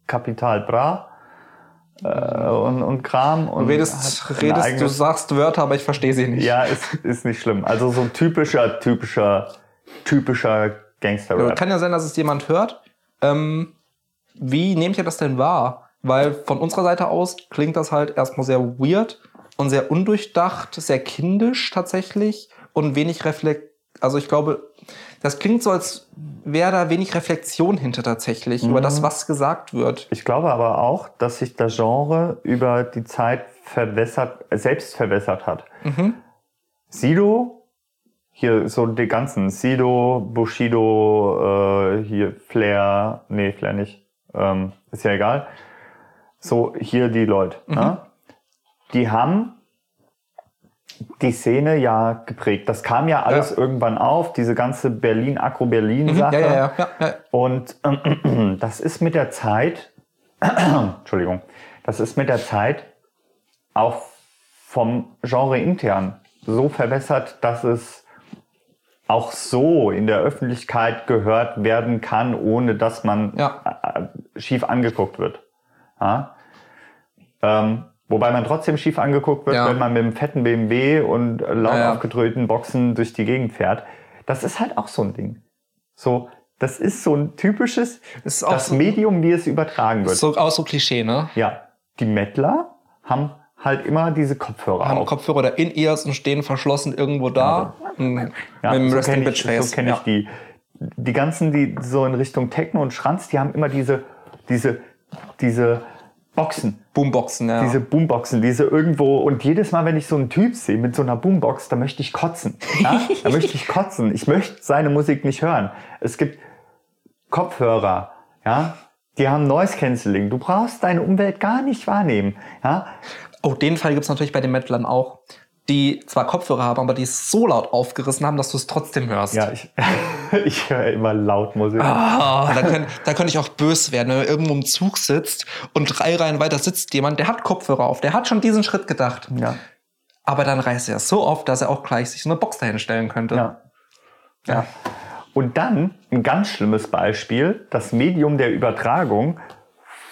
Speaker 1: Kapital Bra äh, und, und Kram. Und
Speaker 2: Du redest, redest du
Speaker 1: eigenes-
Speaker 2: sagst Wörter, aber ich verstehe sie nicht.
Speaker 1: Ja, ist, ist nicht schlimm. Also so typischer, typischer, typischer
Speaker 2: Ja,
Speaker 1: Gangster-Rap.
Speaker 2: Kann ja sein, dass es jemand hört. Ähm, wie nehmt ihr das denn wahr? Weil von unserer Seite aus klingt das halt erstmal sehr weird und sehr undurchdacht, sehr kindisch tatsächlich und wenig reflekt. Also ich glaube, das klingt so, als wäre da wenig Reflexion hinter tatsächlich über das, was gesagt wird.
Speaker 1: Ich glaube aber auch, dass sich das Genre über die Zeit verwässert, selbst verwässert hat.
Speaker 2: Mhm.
Speaker 1: Sido, hier so die ganzen, Sido, Bushido, äh, hier Flair, nee, Flair nicht, ähm, ist ja egal. So, hier die Leute,
Speaker 2: Mhm.
Speaker 1: ne? Die haben die Szene ja geprägt. Das kam ja alles
Speaker 2: Ja.
Speaker 1: irgendwann auf, diese ganze Berlin-Akro-Berlin-Sache.
Speaker 2: Ja, ja, ja, ja.
Speaker 1: Und [CLEARS THROAT] das ist mit der Zeit, [CLEARS THROAT] Entschuldigung, das ist mit der Zeit auch vom Genre intern so verwässert, dass es auch so in der Öffentlichkeit gehört werden kann, ohne dass man äh, schief angeguckt wird. Ähm, wobei man trotzdem schief angeguckt wird,
Speaker 2: Ja.
Speaker 1: wenn man mit einem fetten BMW und laut
Speaker 2: Ja,
Speaker 1: aufgedrehten Boxen durch die Gegend fährt. Das ist halt auch so ein Ding. So, das ist so ein typisches,
Speaker 2: Das ist
Speaker 1: das
Speaker 2: so-
Speaker 1: Medium, wie es übertragen wird.
Speaker 2: So, auch so Klischee, ne?
Speaker 1: Ja, die Mettler haben halt immer diese Kopfhörer
Speaker 2: Haben
Speaker 1: auf.
Speaker 2: Kopfhörer oder in ears und stehen verschlossen irgendwo da. Mhm.
Speaker 1: Ja,
Speaker 2: mit dem
Speaker 1: so
Speaker 2: Resting
Speaker 1: kenne
Speaker 2: Bitch
Speaker 1: ich,
Speaker 2: Face.
Speaker 1: so kenn ich
Speaker 2: ja.
Speaker 1: die. Die ganzen, die so in Richtung Techno und Schranz, die haben immer diese, diese, diese Boxen,
Speaker 2: Boomboxen, ja.
Speaker 1: diese Boomboxen, diese irgendwo. Und jedes Mal, wenn ich so einen Typ sehe mit so einer Boombox, da möchte ich kotzen. Ja? da möchte ich kotzen. Ich möchte seine Musik nicht hören. Es gibt Kopfhörer, ja, die haben Noise Cancelling. Du brauchst deine Umwelt gar nicht wahrnehmen. Ja?
Speaker 2: Oh, den Fall gibt's natürlich bei den Metlern auch, die zwar Kopfhörer haben, aber die es so laut aufgerissen haben, dass du es trotzdem hörst.
Speaker 1: Ja, ich, [LAUGHS] ich höre immer laut Musik.
Speaker 2: Ah, da könnte da könnt ich auch böse werden, wenn du irgendwo im Zug sitzt und drei Reihen weiter sitzt jemand, der hat Kopfhörer auf, der hat schon diesen Schritt gedacht.
Speaker 1: Ja,
Speaker 2: Aber dann reißt er es so oft, dass er auch gleich sich so eine Box dahin stellen könnte.
Speaker 1: ja. ja. Und dann ein ganz schlimmes Beispiel, das Medium der Übertragung,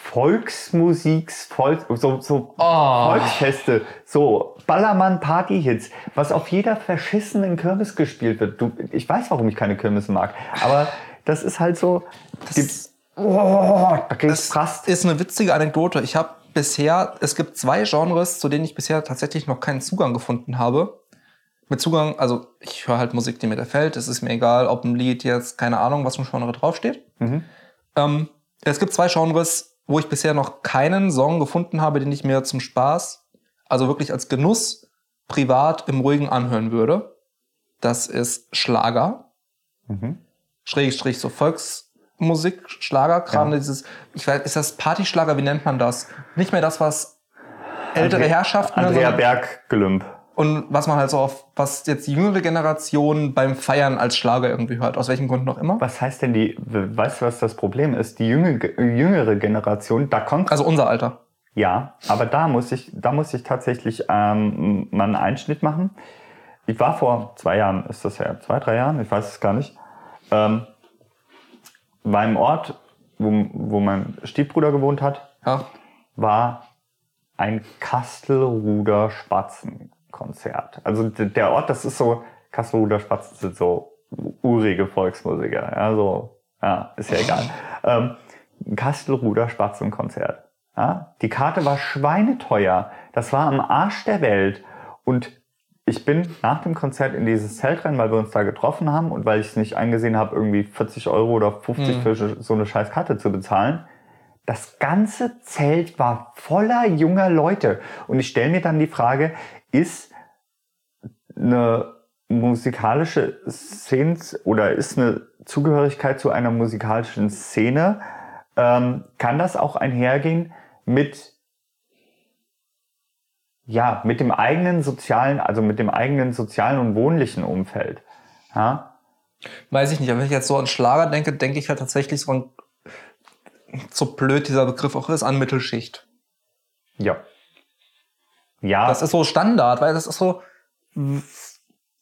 Speaker 1: Volksmusik, Volk, so, so
Speaker 2: Oh.
Speaker 1: Volksfeste, so Ballermann Partyhits, was auf jeder verschissenen Kirmes gespielt wird. Du, ich weiß, warum ich keine Kirmes mag, aber das ist halt so, die,
Speaker 2: Das-
Speaker 1: oh, da
Speaker 2: Das
Speaker 1: fast.
Speaker 2: ist eine witzige Anekdote. Ich habe bisher, es gibt zwei Genres, zu denen ich bisher tatsächlich noch keinen Zugang gefunden habe. mit Zugang, also ich höre halt Musik, die mir gefällt. Es ist mir egal, ob ein Lied jetzt, keine Ahnung, was ein Genre draufsteht.
Speaker 1: Mhm.
Speaker 2: Ähm, es gibt zwei Genres, wo ich bisher noch keinen Song gefunden habe, den ich mir zum Spaß, also wirklich als Genuss, privat im Ruhigen anhören würde. Das ist Schlager,
Speaker 1: Mhm.
Speaker 2: Schrägstrich so Volksmusik, Schlagerkram,
Speaker 1: Ja.
Speaker 2: dieses, ich weiß, ist das Partyschlager, wie nennt man das? Nicht mehr das, was ältere
Speaker 1: Andre-
Speaker 2: Herrschaften
Speaker 1: Andrea Berg-Gelümp.
Speaker 2: Und was man halt so auf, was jetzt die jüngere Generation beim Feiern als Schlager irgendwie hört, aus welchen Gründen auch immer.
Speaker 1: Was heißt denn die, weißt du, was das Problem ist? Die jüngere, jüngere Generation, da kommt,
Speaker 2: Also unser Alter.
Speaker 1: ja, aber da muss ich, da muss ich tatsächlich ähm, mal einen Einschnitt machen. Ich war vor zwei Jahren, ist das ja, zwei, drei Jahren, ich weiß es gar nicht, ähm, war im Ort, wo, wo mein Stiefbruder gewohnt hat,
Speaker 2: Ja.
Speaker 1: war ein Kastelruder Spatzenkonzert. Also der Ort, das ist so, Kastelruder Spatzen sind so urige Volksmusiker. Ja, so, ja, ist ja egal. [LAUGHS] ähm, Kastelruder Spatzenkonzert. Ja, die Karte war schweineteuer. Das war am Arsch der Welt. Und ich bin nach dem Konzert in dieses Zelt rein, weil wir uns da getroffen haben und weil ich es nicht eingesehen habe, irgendwie 40 Euro oder 50
Speaker 2: Mhm.
Speaker 1: für so eine scheiß Karte zu bezahlen. Das ganze Zelt war voller junger Leute. Und ich stelle mir dann die Frage, ist eine musikalische Szene oder ist eine Zugehörigkeit zu einer musikalischen Szene, ähm, kann das auch einhergehen mit ja, mit dem eigenen sozialen, also mit dem eigenen sozialen und wohnlichen Umfeld. Ja?
Speaker 2: Weiß ich nicht, aber wenn ich jetzt so an Schlager denke, denke ich halt tatsächlich so an, so blöd dieser Begriff auch ist, an Mittelschicht.
Speaker 1: Ja. Ja.
Speaker 2: Das ist so Standard, weil das ist so,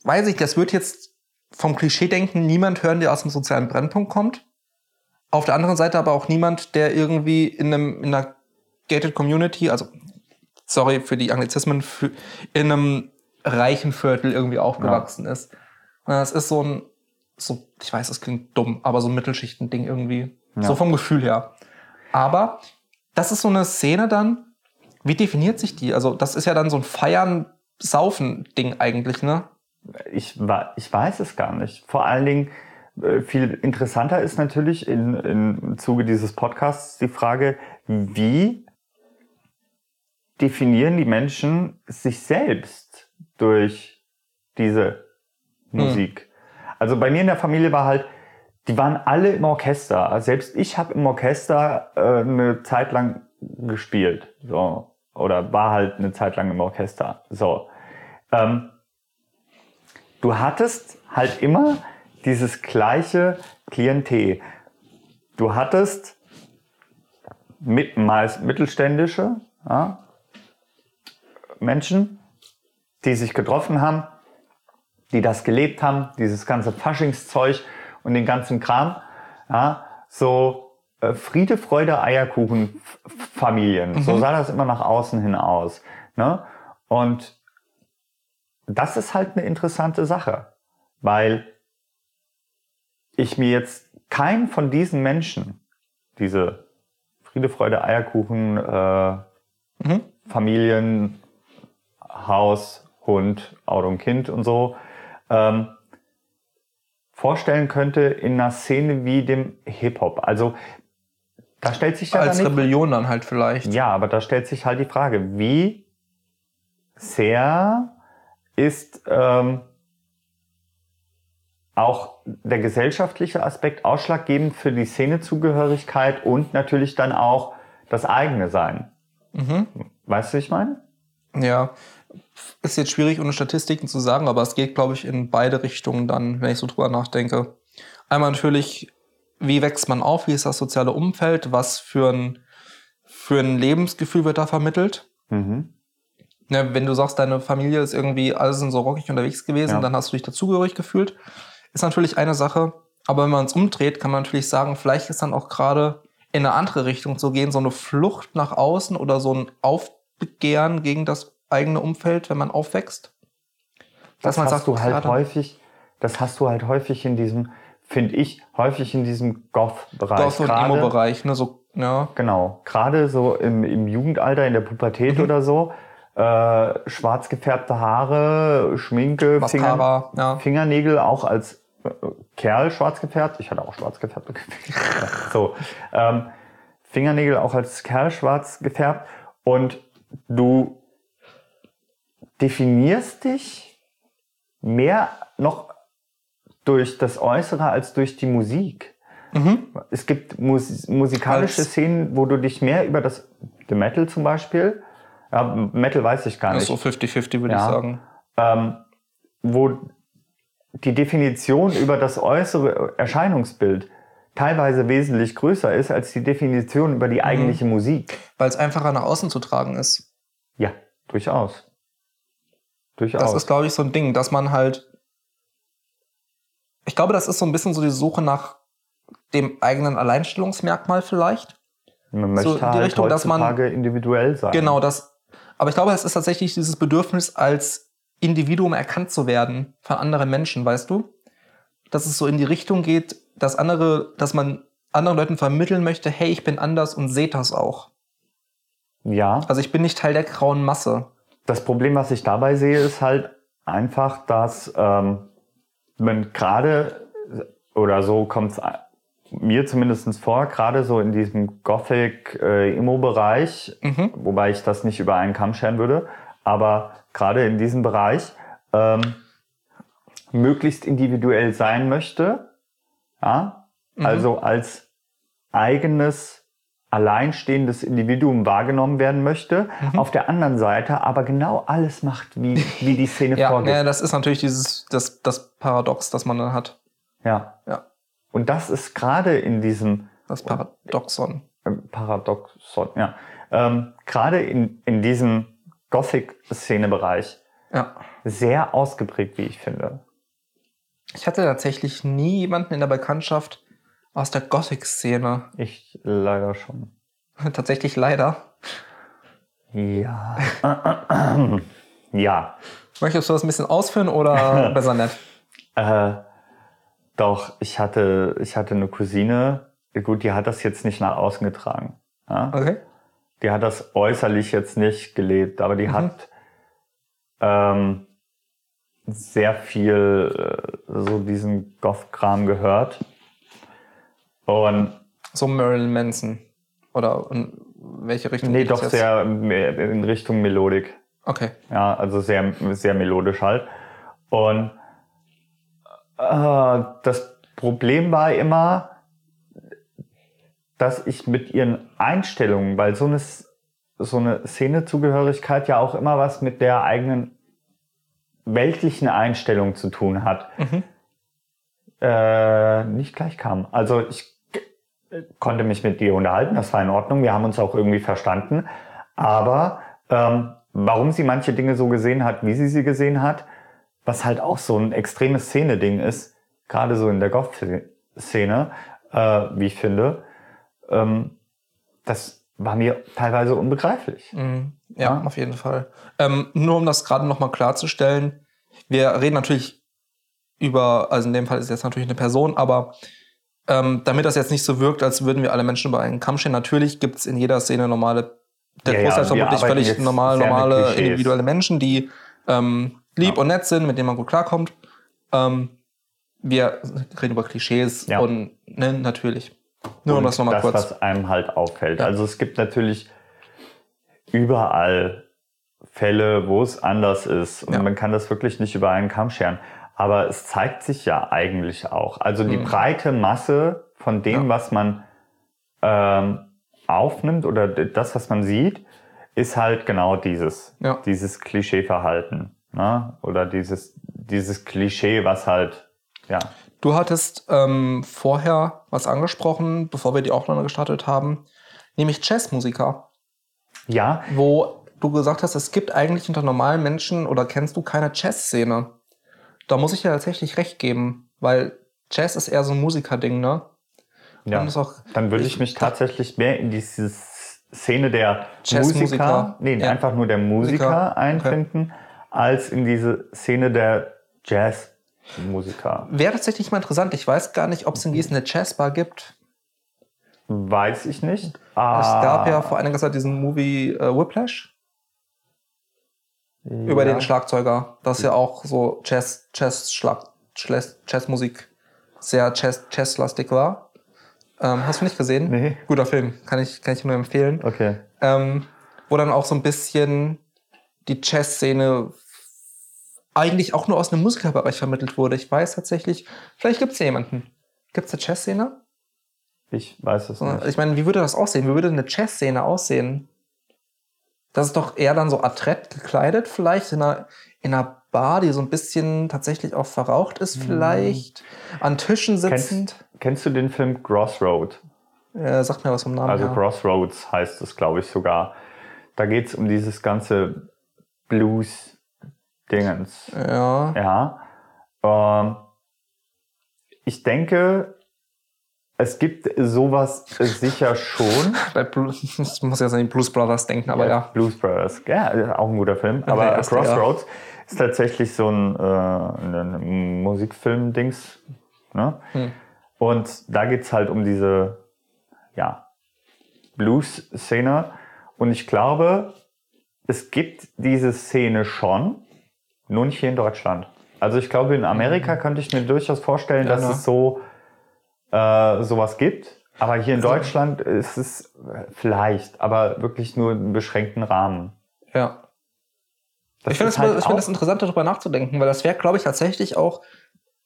Speaker 2: weiß ich, das wird jetzt vom Klischee-Denken niemand hören, der aus dem sozialen Brennpunkt kommt. Auf der anderen Seite aber auch niemand, der irgendwie in einem, in einer gated Community, also sorry für die Anglizismen, für, in einem reichen Viertel irgendwie aufgewachsen ist. Und Das ist so ein, so, ich weiß, das klingt dumm, aber so ein Mittelschichten-Ding irgendwie.
Speaker 1: Ja.
Speaker 2: So vom Gefühl her. Aber das ist so eine Szene dann, wie definiert sich die? Also, das ist ja dann so ein Feiern, Saufen-Ding eigentlich, ne?
Speaker 1: ich, ich weiß es gar nicht. Vor allen Dingen, äh, viel interessanter ist natürlich in, im Zuge dieses Podcasts die Frage, wie definieren die Menschen sich selbst durch diese Musik? Also bei mir in der Familie war halt, die waren alle im Orchester. Also Selbst ich habe im Orchester äh, eine Zeit lang gespielt. So. Oder war halt eine Zeit lang im Orchester. So. Ähm, du hattest halt immer dieses gleiche Klientel. Du hattest mit, meist mittelständische ja, Menschen, die sich getroffen haben, die das gelebt haben, dieses ganze Faschingszeug und den ganzen Kram. Ja, so Friede, Freude, Eierkuchen Familien. So sah das immer nach außen hin aus. Ne? Und das ist halt eine interessante Sache, weil ich mir jetzt keinen von diesen Menschen, diese Friede, Freude, Eierkuchen, äh,
Speaker 2: Mhm.
Speaker 1: Familien, Haus, Hund, Auto und Kind und so, ähm, vorstellen könnte in einer Szene wie dem Hip-Hop. Also da stellt sich ja
Speaker 2: Als
Speaker 1: dann die
Speaker 2: Rebellion dann halt vielleicht.
Speaker 1: ja, aber da stellt sich halt die Frage, wie sehr ist ähm, auch der gesellschaftliche Aspekt ausschlaggebend für die Szenezugehörigkeit und natürlich dann auch das eigene Sein.
Speaker 2: Mhm.
Speaker 1: Weißt du, wie ich meine?
Speaker 2: Ja. Ist jetzt schwierig, ohne Statistiken zu sagen, aber es geht, glaube ich, in beide Richtungen dann, wenn ich so drüber nachdenke. Einmal natürlich, wie wächst man auf, wie ist das soziale Umfeld, was für ein, für ein Lebensgefühl wird da vermittelt.
Speaker 1: Mhm.
Speaker 2: Ne, wenn du sagst, deine Familie ist irgendwie, alle sind so rockig unterwegs gewesen,
Speaker 1: Ja.
Speaker 2: dann hast du dich dazugehörig gefühlt. Ist natürlich eine Sache, aber wenn man es umdreht, kann man natürlich sagen, vielleicht ist dann auch gerade in eine andere Richtung zu gehen, so eine Flucht nach außen oder so ein Aufbegehren gegen das eigene Umfeld, wenn man aufwächst.
Speaker 1: Das
Speaker 2: man
Speaker 1: hast
Speaker 2: sagt,
Speaker 1: du halt häufig, das hast du halt häufig in diesem, finde ich, häufig in diesem Goth-Bereich.
Speaker 2: Goth- und Emo-Bereich, ne, so, ja.
Speaker 1: Genau, gerade so im, im Jugendalter, in der Pubertät
Speaker 2: Mhm.
Speaker 1: oder so, äh, schwarz gefärbte Haare, Schminke, Finger,
Speaker 2: ja.
Speaker 1: Fingernägel auch als äh, Kerl schwarz gefärbt. Ich hatte auch schwarz gefärbte [LAUGHS] so. Ähm, Fingernägel auch als Kerl schwarz gefärbt. Und du definierst dich mehr noch durch das Äußere als durch die Musik. Es gibt mus musikalische
Speaker 2: Als-
Speaker 1: Szenen, wo du dich mehr über das The Metal zum Beispiel, ja, Metal weiß ich gar nicht,
Speaker 2: so 50-50, würde
Speaker 1: Ja.
Speaker 2: ich sagen.
Speaker 1: ähm, wo die Definition über das äußere Erscheinungsbild teilweise wesentlich größer ist als die Definition über die eigentliche Musik.
Speaker 2: Weil es einfacher nach außen zu tragen ist.
Speaker 1: Ja, durchaus. Durchaus.
Speaker 2: Das ist, glaube ich, so ein Ding, dass man halt. Ich glaube, das ist so ein bisschen so die Suche nach dem eigenen Alleinstellungsmerkmal vielleicht.
Speaker 1: man möchte
Speaker 2: so
Speaker 1: halt
Speaker 2: Richtung, dass man-
Speaker 1: individuell sein.
Speaker 2: Genau, das. Aber ich glaube, es ist tatsächlich dieses Bedürfnis, als Individuum erkannt zu werden von anderen Menschen, weißt du? Dass es so in die Richtung geht, dass andere, dass man anderen Leuten vermitteln möchte, hey, ich bin anders und seht das auch.
Speaker 1: Ja.
Speaker 2: Also ich bin nicht Teil der grauen Masse.
Speaker 1: Das Problem, was ich dabei sehe, ist halt einfach, dass ähm, man gerade, oder so kommt es mir zumindest vor, gerade so in diesem Gothic-Immo-Bereich,
Speaker 2: Mhm.
Speaker 1: wobei ich das nicht über einen Kamm scheren würde, aber gerade in diesem Bereich ähm, möglichst individuell sein möchte, ja,
Speaker 2: Mhm.
Speaker 1: also als eigenes alleinstehendes Individuum wahrgenommen werden möchte,
Speaker 2: Mhm.
Speaker 1: auf der anderen Seite aber genau alles macht, wie, wie die Szene
Speaker 2: Ja,
Speaker 1: vorgibt.
Speaker 2: ja, das ist natürlich dieses, das, das Paradox, das man dann hat.
Speaker 1: Ja.
Speaker 2: Ja.
Speaker 1: Und das ist gerade in diesem
Speaker 2: Das Paradoxon.
Speaker 1: äh, Paradoxon, ja, ähm, gerade in, in diesem Gothic-Szene-Bereich
Speaker 2: Ja.
Speaker 1: sehr ausgeprägt, wie ich finde.
Speaker 2: Ich hatte tatsächlich nie jemanden in der Bekanntschaft aus der Gothic-Szene.
Speaker 1: Ich leider schon. [LAUGHS]
Speaker 2: tatsächlich leider.
Speaker 1: Ja. [CLEARS THROAT] ja.
Speaker 2: Möchtest du das ein bisschen ausführen oder [LAUGHS] besser nicht?
Speaker 1: Äh, doch, ich hatte, ich hatte eine Cousine, gut, die hat das jetzt nicht nach außen getragen. Ja?
Speaker 2: Okay.
Speaker 1: Die hat das äußerlich jetzt nicht gelebt, aber die
Speaker 2: Mhm.
Speaker 1: hat ähm, sehr viel äh, so diesen Goth-Kram gehört. Und
Speaker 2: So Marilyn Manson. Oder in welche Richtung?
Speaker 1: nee, doch sehr mehr in Richtung Melodik.
Speaker 2: Okay.
Speaker 1: Ja, also sehr, sehr melodisch halt. Und äh, das Problem war immer, dass ich mit ihren Einstellungen, weil so eine, so eine Szenezugehörigkeit ja auch immer was mit der eigenen weltlichen Einstellung zu tun hat,
Speaker 2: Mhm.
Speaker 1: äh, nicht gleich kam. Also ich konnte mich mit dir unterhalten, das war in Ordnung, wir haben uns auch irgendwie verstanden. Aber ähm, warum sie manche Dinge so gesehen hat, wie sie sie gesehen hat, was halt auch so ein extremes Szene-Ding ist, gerade so in der Goth-Szene, äh, wie ich finde, ähm, das war mir teilweise unbegreiflich.
Speaker 2: Mhm. Ja,
Speaker 1: Ja.
Speaker 2: auf jeden Fall. Ähm, nur um das gerade nochmal klarzustellen, wir reden natürlich über, also in dem Fall ist jetzt natürlich eine Person, aber ähm, damit das jetzt nicht so wirkt, als würden wir alle Menschen über einen Kamm stehen, natürlich gibt es in jeder Szene normale, der
Speaker 1: Ja, ja,
Speaker 2: Großteil
Speaker 1: wir
Speaker 2: vermutlich völlig normal, normale, individuelle Menschen, die ähm, lieb
Speaker 1: Ja.
Speaker 2: und nett sind, mit denen man gut klarkommt. Ähm, wir reden über Klischees
Speaker 1: Ja.
Speaker 2: und ne, natürlich. Nur um
Speaker 1: Und
Speaker 2: das nochmal
Speaker 1: das,
Speaker 2: kurz.
Speaker 1: was einem halt auffällt.
Speaker 2: Ja.
Speaker 1: Also es gibt natürlich überall Fälle, wo es anders ist. Und
Speaker 2: Ja.
Speaker 1: man kann das wirklich nicht über einen Kamm scheren. Aber es zeigt sich ja eigentlich auch. Also die
Speaker 2: Mhm.
Speaker 1: breite Masse von dem,
Speaker 2: Ja.
Speaker 1: was man ähm, aufnimmt oder das, was man sieht, ist halt genau dieses,
Speaker 2: Ja.
Speaker 1: dieses Klischeeverhalten. Ne? Oder dieses, dieses Klischee, was halt, ja,
Speaker 2: Du hattest ähm, vorher was angesprochen, bevor wir die Aufnahme gestartet haben, nämlich Jazzmusiker,
Speaker 1: ja,
Speaker 2: wo du gesagt hast, es gibt eigentlich unter normalen Menschen oder kennst du keine Jazzszene. Da muss ich dir tatsächlich recht geben, weil Jazz ist eher so ein Musikerding, ne?
Speaker 1: ja.
Speaker 2: Auch,
Speaker 1: Dann würde ich mich tatsächlich mehr in diese Szene der
Speaker 2: Jazzmusiker.
Speaker 1: Musiker, nee,
Speaker 2: Ja.
Speaker 1: einfach nur der Musiker
Speaker 2: Musiker,
Speaker 1: einfinden, als in diese Szene der Jazzmusiker.
Speaker 2: wäre tatsächlich mal interessant. Ich weiß gar nicht, ob es in Gießen eine Jazzbar gibt.
Speaker 1: Weiß ich nicht.
Speaker 2: Es
Speaker 1: Ah,
Speaker 2: gab ja vor einiger Zeit diesen Movie äh, Whiplash. Über den Schlagzeuger. Das ist ja auch so Jazz, Jazz, Schlag, Jazz, Jazzmusik sehr Jazz, Jazzlastig war. Ähm, hast du nicht gesehen?
Speaker 1: Nee.
Speaker 2: Guter Film, kann ich, kann ich nur empfehlen.
Speaker 1: Okay.
Speaker 2: Ähm, wo dann auch so ein bisschen die Jazz-Szene eigentlich auch nur aus einem Musikerbereich vermittelt wurde. Ich weiß tatsächlich, vielleicht gibt es ja jemanden. Gibt es eine Jazz-Szene?
Speaker 1: Ich weiß es nicht.
Speaker 2: Ich meine, wie würde das aussehen? Wie würde eine Jazz-Szene aussehen? Das ist doch eher dann so adrett gekleidet, vielleicht in einer, in einer Bar, die so ein bisschen tatsächlich auch verraucht ist, vielleicht. An Tischen sitzend.
Speaker 1: Kennst, kennst du den Film Crossroad?
Speaker 2: Äh, sagt mir was vom Namen.
Speaker 1: Also
Speaker 2: her.
Speaker 1: Crossroads heißt es, glaube ich, sogar. Da geht es um dieses ganze Blues-Dingens.
Speaker 2: Ja.
Speaker 1: Ja. Ähm, ich denke, es gibt sowas sicher schon. [LAUGHS]
Speaker 2: Bei Blues, ich muss jetzt an die Blues Brothers denken, aber ja.
Speaker 1: Blues Brothers, ja, auch ein guter Film. Aber
Speaker 2: erste,
Speaker 1: Crossroads ist tatsächlich so ein, äh, ein Musikfilm-Dings. Ne?
Speaker 2: Hm.
Speaker 1: Und da geht's halt um diese ja, Blues-Szene. Und ich glaube, es gibt diese Szene schon, nur nicht hier in Deutschland. Also ich glaube, in Amerika könnte ich mir durchaus vorstellen,
Speaker 2: Ja,
Speaker 1: dass
Speaker 2: ne?
Speaker 1: es so äh, sowas gibt. Aber hier in
Speaker 2: Also-
Speaker 1: Deutschland ist es vielleicht, aber wirklich nur im beschränkten Rahmen.
Speaker 2: ja.
Speaker 1: Das
Speaker 2: ich finde es
Speaker 1: halt
Speaker 2: ich find das interessant, darüber nachzudenken, weil das wäre, glaube ich, tatsächlich auch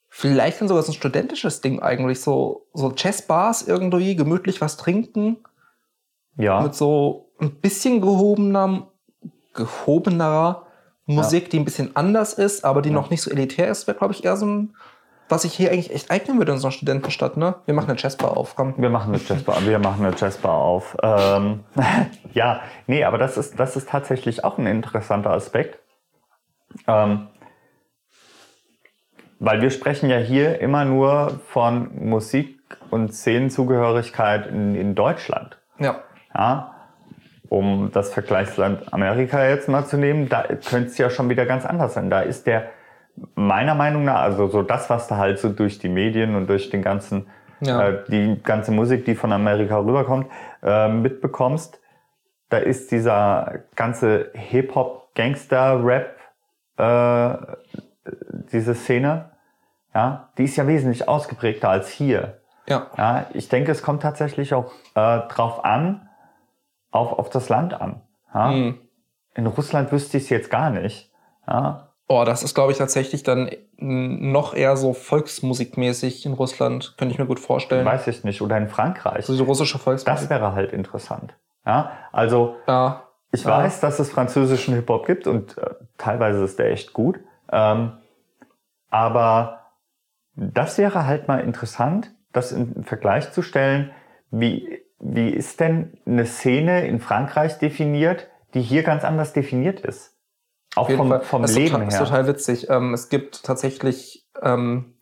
Speaker 2: vielleicht dann sogar so ein studentisches Ding eigentlich. So, so Jazzbars irgendwie, gemütlich was trinken,
Speaker 1: ja,
Speaker 2: mit so ein bisschen gehobener, gehobenerer Musik, die ein bisschen anders ist, aber die
Speaker 1: Ja.
Speaker 2: noch nicht so elitär ist, wäre, glaube ich, eher so ein, was sich hier eigentlich echt eignen würde in so einer Studentenstadt, ne? Wir machen eine Jazzbar auf, komm.
Speaker 1: wir machen eine Jazzbar, wir machen eine Jazzbar auf. Ähm, [LAUGHS] ja, nee, aber das ist, das ist tatsächlich auch ein interessanter Aspekt. Ähm, weil wir sprechen ja hier immer nur von Musik und Szenenzugehörigkeit in, in Deutschland.
Speaker 2: Ja.
Speaker 1: Ja, um das Vergleichsland Amerika jetzt mal zu nehmen, da könnte es ja schon wieder ganz anders sein. Da ist der, meiner Meinung nach, also so das, was da halt so durch die Medien und durch den ganzen,
Speaker 2: Ja.
Speaker 1: äh, die ganze Musik, die von Amerika rüberkommt, äh, mitbekommst, da ist dieser ganze Hip-Hop, Gangster-Rap, äh, diese Szene, ja, die ist ja wesentlich ausgeprägter als hier.
Speaker 2: Ja.
Speaker 1: Ja, ich denke, es kommt tatsächlich auch äh, drauf an, auf, auf das Land an. Ja?
Speaker 2: Hm.
Speaker 1: In Russland wüsste ich es jetzt gar nicht. Ja?
Speaker 2: Oh, das ist, glaube ich, tatsächlich dann noch eher so volksmusikmäßig in Russland, könnte ich mir gut vorstellen.
Speaker 1: Weiß ich nicht. Oder in Frankreich.
Speaker 2: So die russische Volksmusik.
Speaker 1: Das wäre halt interessant. Ja? Also
Speaker 2: ja.
Speaker 1: ich
Speaker 2: Ja.
Speaker 1: weiß, dass es französischen Hip-Hop gibt und äh, teilweise ist der echt gut. Ähm, aber das wäre halt mal interessant, das in Vergleich zu stellen, wie, wie ist denn eine Szene in Frankreich definiert, die hier ganz anders definiert ist? Auch
Speaker 2: Auf jeden
Speaker 1: vom,
Speaker 2: Fall.
Speaker 1: vom
Speaker 2: das ist
Speaker 1: Leben
Speaker 2: total, ist
Speaker 1: her.
Speaker 2: total witzig. Ähm, es gibt tatsächlich ähm,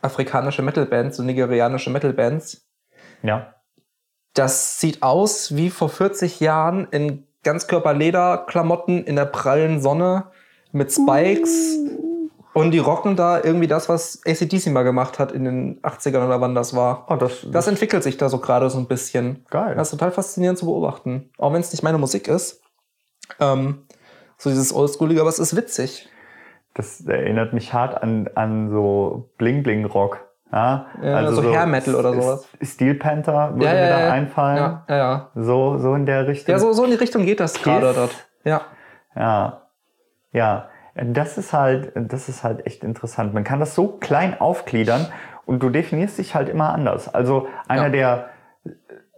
Speaker 2: afrikanische Metalbands, so nigerianische Metalbands.
Speaker 1: Ja,
Speaker 2: Das sieht aus wie vor 40 Jahren in Ganzkörper-Lederklamotten in der prallen Sonne mit Spikes. Und die rocken da irgendwie das, was ACDC mal gemacht hat in den 80ern oder wann das war.
Speaker 1: oh, das,
Speaker 2: Das entwickelt sich da so gerade so ein bisschen.
Speaker 1: geil.
Speaker 2: Das ist total faszinierend zu beobachten. Auch wenn es nicht meine Musik ist. Ähm, so dieses Oldschoolige, aber es ist witzig.
Speaker 1: Das erinnert mich hart an, an so Bling-Bling-Rock. Ja,
Speaker 2: Ja, so Hair Metal oder sowas.
Speaker 1: Steel Panther würde
Speaker 2: Ja,
Speaker 1: mir da einfallen.
Speaker 2: Ja, ja, ja.
Speaker 1: So, so in der Richtung.
Speaker 2: Ja, so, so in die Richtung geht das gerade dort. Ja.
Speaker 1: Ja, ja, das ist halt, das ist halt echt interessant. Man kann das so klein aufgliedern und du definierst dich halt immer anders. Also einer, der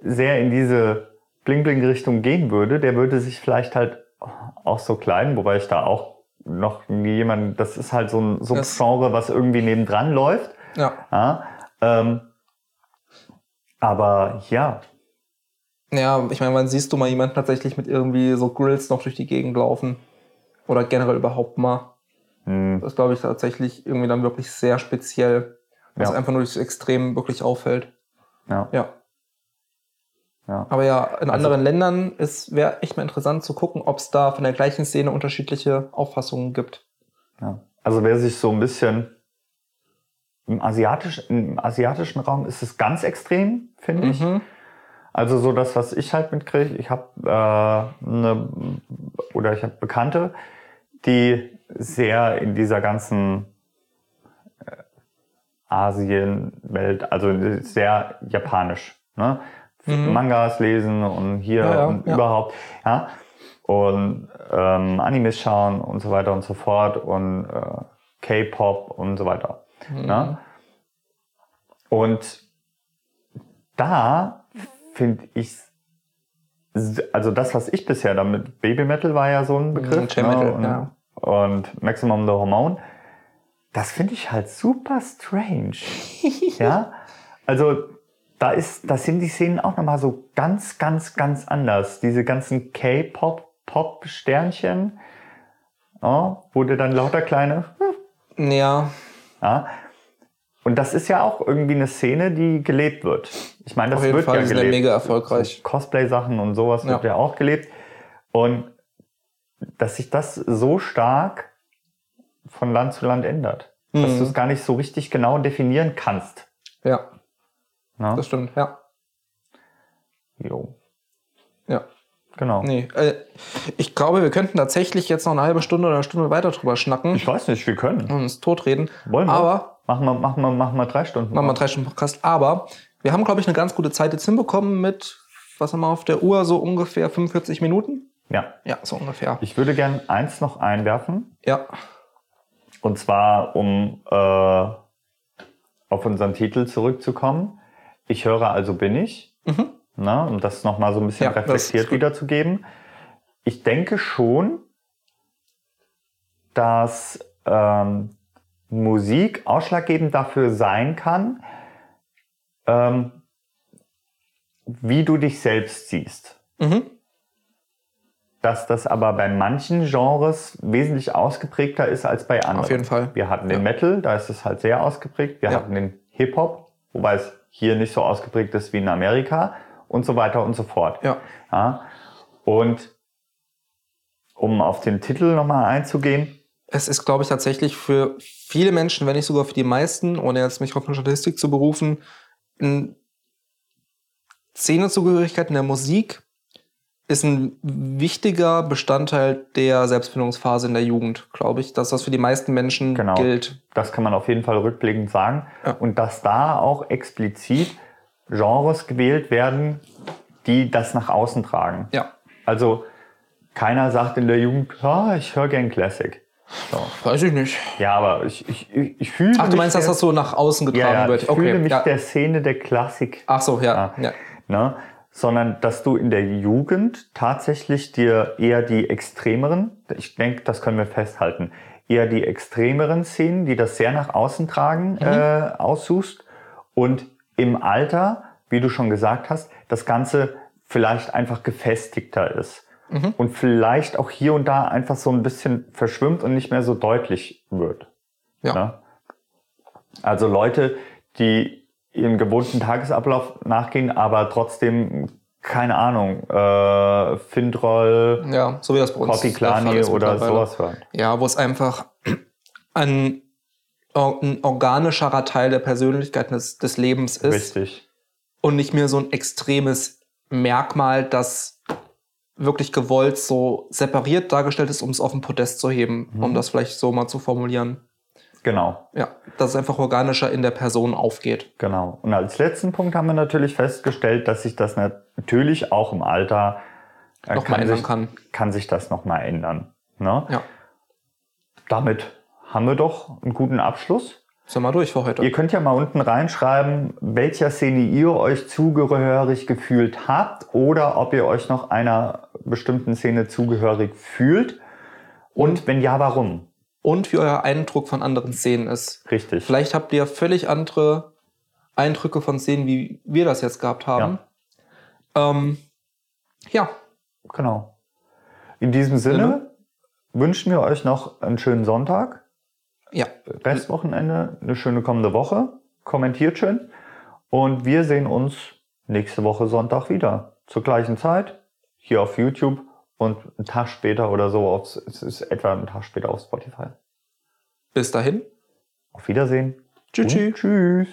Speaker 1: sehr in diese Bling-Bling-Richtung gehen würde, der würde sich vielleicht halt auch so klein, wobei ich da auch noch nie jemand, das ist halt so ein Subgenre, was irgendwie nebendran läuft.
Speaker 2: Ja.
Speaker 1: Ja, ähm, aber ja,
Speaker 2: Ja, ich meine, wann siehst du mal jemanden tatsächlich mit irgendwie so Grills noch durch die Gegend laufen? Oder generell überhaupt mal?
Speaker 1: hm,
Speaker 2: Das glaube ich tatsächlich irgendwie dann wirklich sehr speziell. Was
Speaker 1: Ja.
Speaker 2: einfach nur durchs Extrem wirklich auffällt.
Speaker 1: ja,
Speaker 2: Ja.
Speaker 1: Ja.
Speaker 2: Aber ja, in
Speaker 1: Also-
Speaker 2: anderen Ländern wäre echt mal interessant zu gucken, ob es da von der gleichen Szene unterschiedliche Auffassungen gibt.
Speaker 1: Ja. Also wer sich so ein bisschen im, Asiatisch, im asiatischen Raum ist es ganz extrem, finde ich.
Speaker 2: Mhm.
Speaker 1: Also so das, was ich halt mitkriege, ich habe äh, eine oder ich habe Bekannte, die sehr in dieser ganzen äh, Asien-Welt, also sehr japanisch. Ne? Mangas lesen und hier
Speaker 2: Ja, ja,
Speaker 1: und
Speaker 2: ja.
Speaker 1: überhaupt. Ja? Und ähm, Animes schauen und so weiter und so fort und äh, K-Pop und so weiter. Ne? Und da finde ich, also das, was ich bisher damit, Baby Metal war ja so ein Begriff.
Speaker 2: J-Metal,
Speaker 1: ne? und,
Speaker 2: ja.
Speaker 1: und Maximum the Hormone, das finde ich halt super strange. [LAUGHS] ja, also da ist, das sind die Szenen auch nochmal so ganz, ganz, ganz anders. Diese ganzen K-Pop, Pop-Sternchen, ja, wo du dann lauter kleine,
Speaker 2: Ja,
Speaker 1: ja. Und das ist ja auch irgendwie eine Szene, die gelebt wird. Ich meine, das
Speaker 2: auf jeden
Speaker 1: wird
Speaker 2: Fall
Speaker 1: ja
Speaker 2: ja
Speaker 1: gelebt.
Speaker 2: mega erfolgreich.
Speaker 1: Cosplay-Sachen und sowas wird
Speaker 2: Ja.
Speaker 1: ja auch gelebt. Und dass sich das so stark von Land zu Land ändert. Dass
Speaker 2: Mhm.
Speaker 1: du es gar nicht so richtig genau definieren kannst.
Speaker 2: Ja,
Speaker 1: Ne?
Speaker 2: das stimmt, ja.
Speaker 1: Jo.
Speaker 2: Ja.
Speaker 1: Genau.
Speaker 2: Nee, äh, ich glaube, wir könnten tatsächlich jetzt noch eine halbe Stunde oder eine Stunde weiter drüber schnacken
Speaker 1: Ich weiß nicht, wir können.
Speaker 2: und uns totreden.
Speaker 1: Wollen wir?
Speaker 2: Aber,
Speaker 1: Machen wir, machen wir, machen wir drei Stunden.
Speaker 2: machen wir drei Stunden Podcast. Aber wir haben, glaube ich, eine ganz gute Zeit jetzt hinbekommen mit, was haben wir auf der Uhr, so ungefähr 45 Minuten?
Speaker 1: Ja.
Speaker 2: Ja, so ungefähr.
Speaker 1: Ich würde gern eins noch einwerfen.
Speaker 2: Ja,
Speaker 1: Und zwar, um äh, auf unseren Titel zurückzukommen. Ich höre, also bin ich.
Speaker 2: Mhm.
Speaker 1: Na, um das nochmal so ein bisschen
Speaker 2: Ja,
Speaker 1: reflektiert wiederzugeben. Ich denke schon, dass ähm, Musik ausschlaggebend dafür sein kann, ähm, wie du dich selbst siehst.
Speaker 2: Mhm.
Speaker 1: Dass das aber bei manchen Genres wesentlich ausgeprägter ist als bei anderen.
Speaker 2: Auf jeden Fall.
Speaker 1: Wir hatten den
Speaker 2: Ja.
Speaker 1: Metal, da ist es halt sehr ausgeprägt. Wir
Speaker 2: Ja.
Speaker 1: hatten den Hip-Hop, wobei es hier nicht so ausgeprägt ist wie in Amerika und so weiter und so fort.
Speaker 2: Ja.
Speaker 1: Ja. Und um auf den Titel nochmal einzugehen,
Speaker 2: Es ist, glaube ich, tatsächlich für viele Menschen, wenn nicht sogar für die meisten, ohne jetzt mich auf eine Statistik zu berufen, ein Szenezugehörigkeit in der Musik ist ein wichtiger Bestandteil der Selbstfindungsphase in der Jugend, glaube ich, dass das für die meisten Menschen
Speaker 1: Genau.
Speaker 2: gilt.
Speaker 1: das kann man auf jeden Fall rückblickend sagen.
Speaker 2: Ja.
Speaker 1: Und dass da auch explizit Genres gewählt werden, die das nach außen tragen.
Speaker 2: Ja,
Speaker 1: Also keiner sagt in der Jugend, ja, ich höre gern Classic. So.
Speaker 2: weiß ich nicht.
Speaker 1: Ja, aber ich, ich, ich, ich fühle
Speaker 2: Ach, du meinst, dass
Speaker 1: der-
Speaker 2: das so nach außen getragen
Speaker 1: ja, ja,
Speaker 2: wird?
Speaker 1: ich fühle mich der Szene der Klassik
Speaker 2: Ach so, ja. Ja.
Speaker 1: ne? Sondern dass du in der Jugend tatsächlich dir eher die extremeren, ich denke, das können wir festhalten, eher die extremeren Szenen, die das sehr nach außen tragen, äh, aussuchst und im Alter, wie du schon gesagt hast, das Ganze vielleicht einfach gefestigter ist und vielleicht auch hier und da einfach so ein bisschen verschwimmt und nicht mehr so deutlich wird.
Speaker 2: Ja.
Speaker 1: Ne? Also Leute, die ihrem gewohnten Tagesablauf nachgehen, aber trotzdem, keine Ahnung, äh, Fintroll,
Speaker 2: Ja, so wie das bei uns
Speaker 1: Copy oder sowas hören.
Speaker 2: Ja, wo es einfach ein, ein organischerer Teil der Persönlichkeit des, des Lebens ist
Speaker 1: Richtig.
Speaker 2: und nicht mehr so ein extremes Merkmal, das wirklich gewollt so separiert dargestellt ist, um es auf den Podest zu heben,
Speaker 1: Mhm.
Speaker 2: um das vielleicht so mal zu formulieren.
Speaker 1: Genau,
Speaker 2: Ja, dass es einfach organischer in der Person aufgeht.
Speaker 1: genau. Und als letzten Punkt haben wir natürlich festgestellt, dass sich das natürlich auch im Alter äh,
Speaker 2: Noch mal ändern
Speaker 1: sich,
Speaker 2: kann.
Speaker 1: kann sich das nochmal ändern. Ne?
Speaker 2: Ja,
Speaker 1: Damit haben wir doch einen guten Abschluss.
Speaker 2: sind wir durch für heute.
Speaker 1: Ihr könnt ja mal unten reinschreiben, welcher Szene ihr euch zugehörig gefühlt habt oder ob ihr euch noch einer bestimmten Szene zugehörig fühlt. Und wenn ja, warum?
Speaker 2: Und wie euer Eindruck von anderen Szenen ist.
Speaker 1: Richtig.
Speaker 2: Vielleicht habt ihr völlig andere Eindrücke von Szenen, wie wir das jetzt gehabt haben. Ja, ähm, ja
Speaker 1: Genau. In diesem Sinne
Speaker 2: Sinne.
Speaker 1: wünschen wir euch noch einen schönen Sonntag,
Speaker 2: ja.
Speaker 1: Restwochenende, eine schöne kommende Woche. Kommentiert schön. Und wir sehen uns nächste Woche Sonntag wieder. Zur gleichen Zeit. Hier auf YouTube und einen Tag später oder so auf, es ist etwa einen Tag später auf Spotify.
Speaker 2: Bis dahin.
Speaker 1: Auf Wiedersehen.
Speaker 2: Tschüss.
Speaker 1: Tschüss.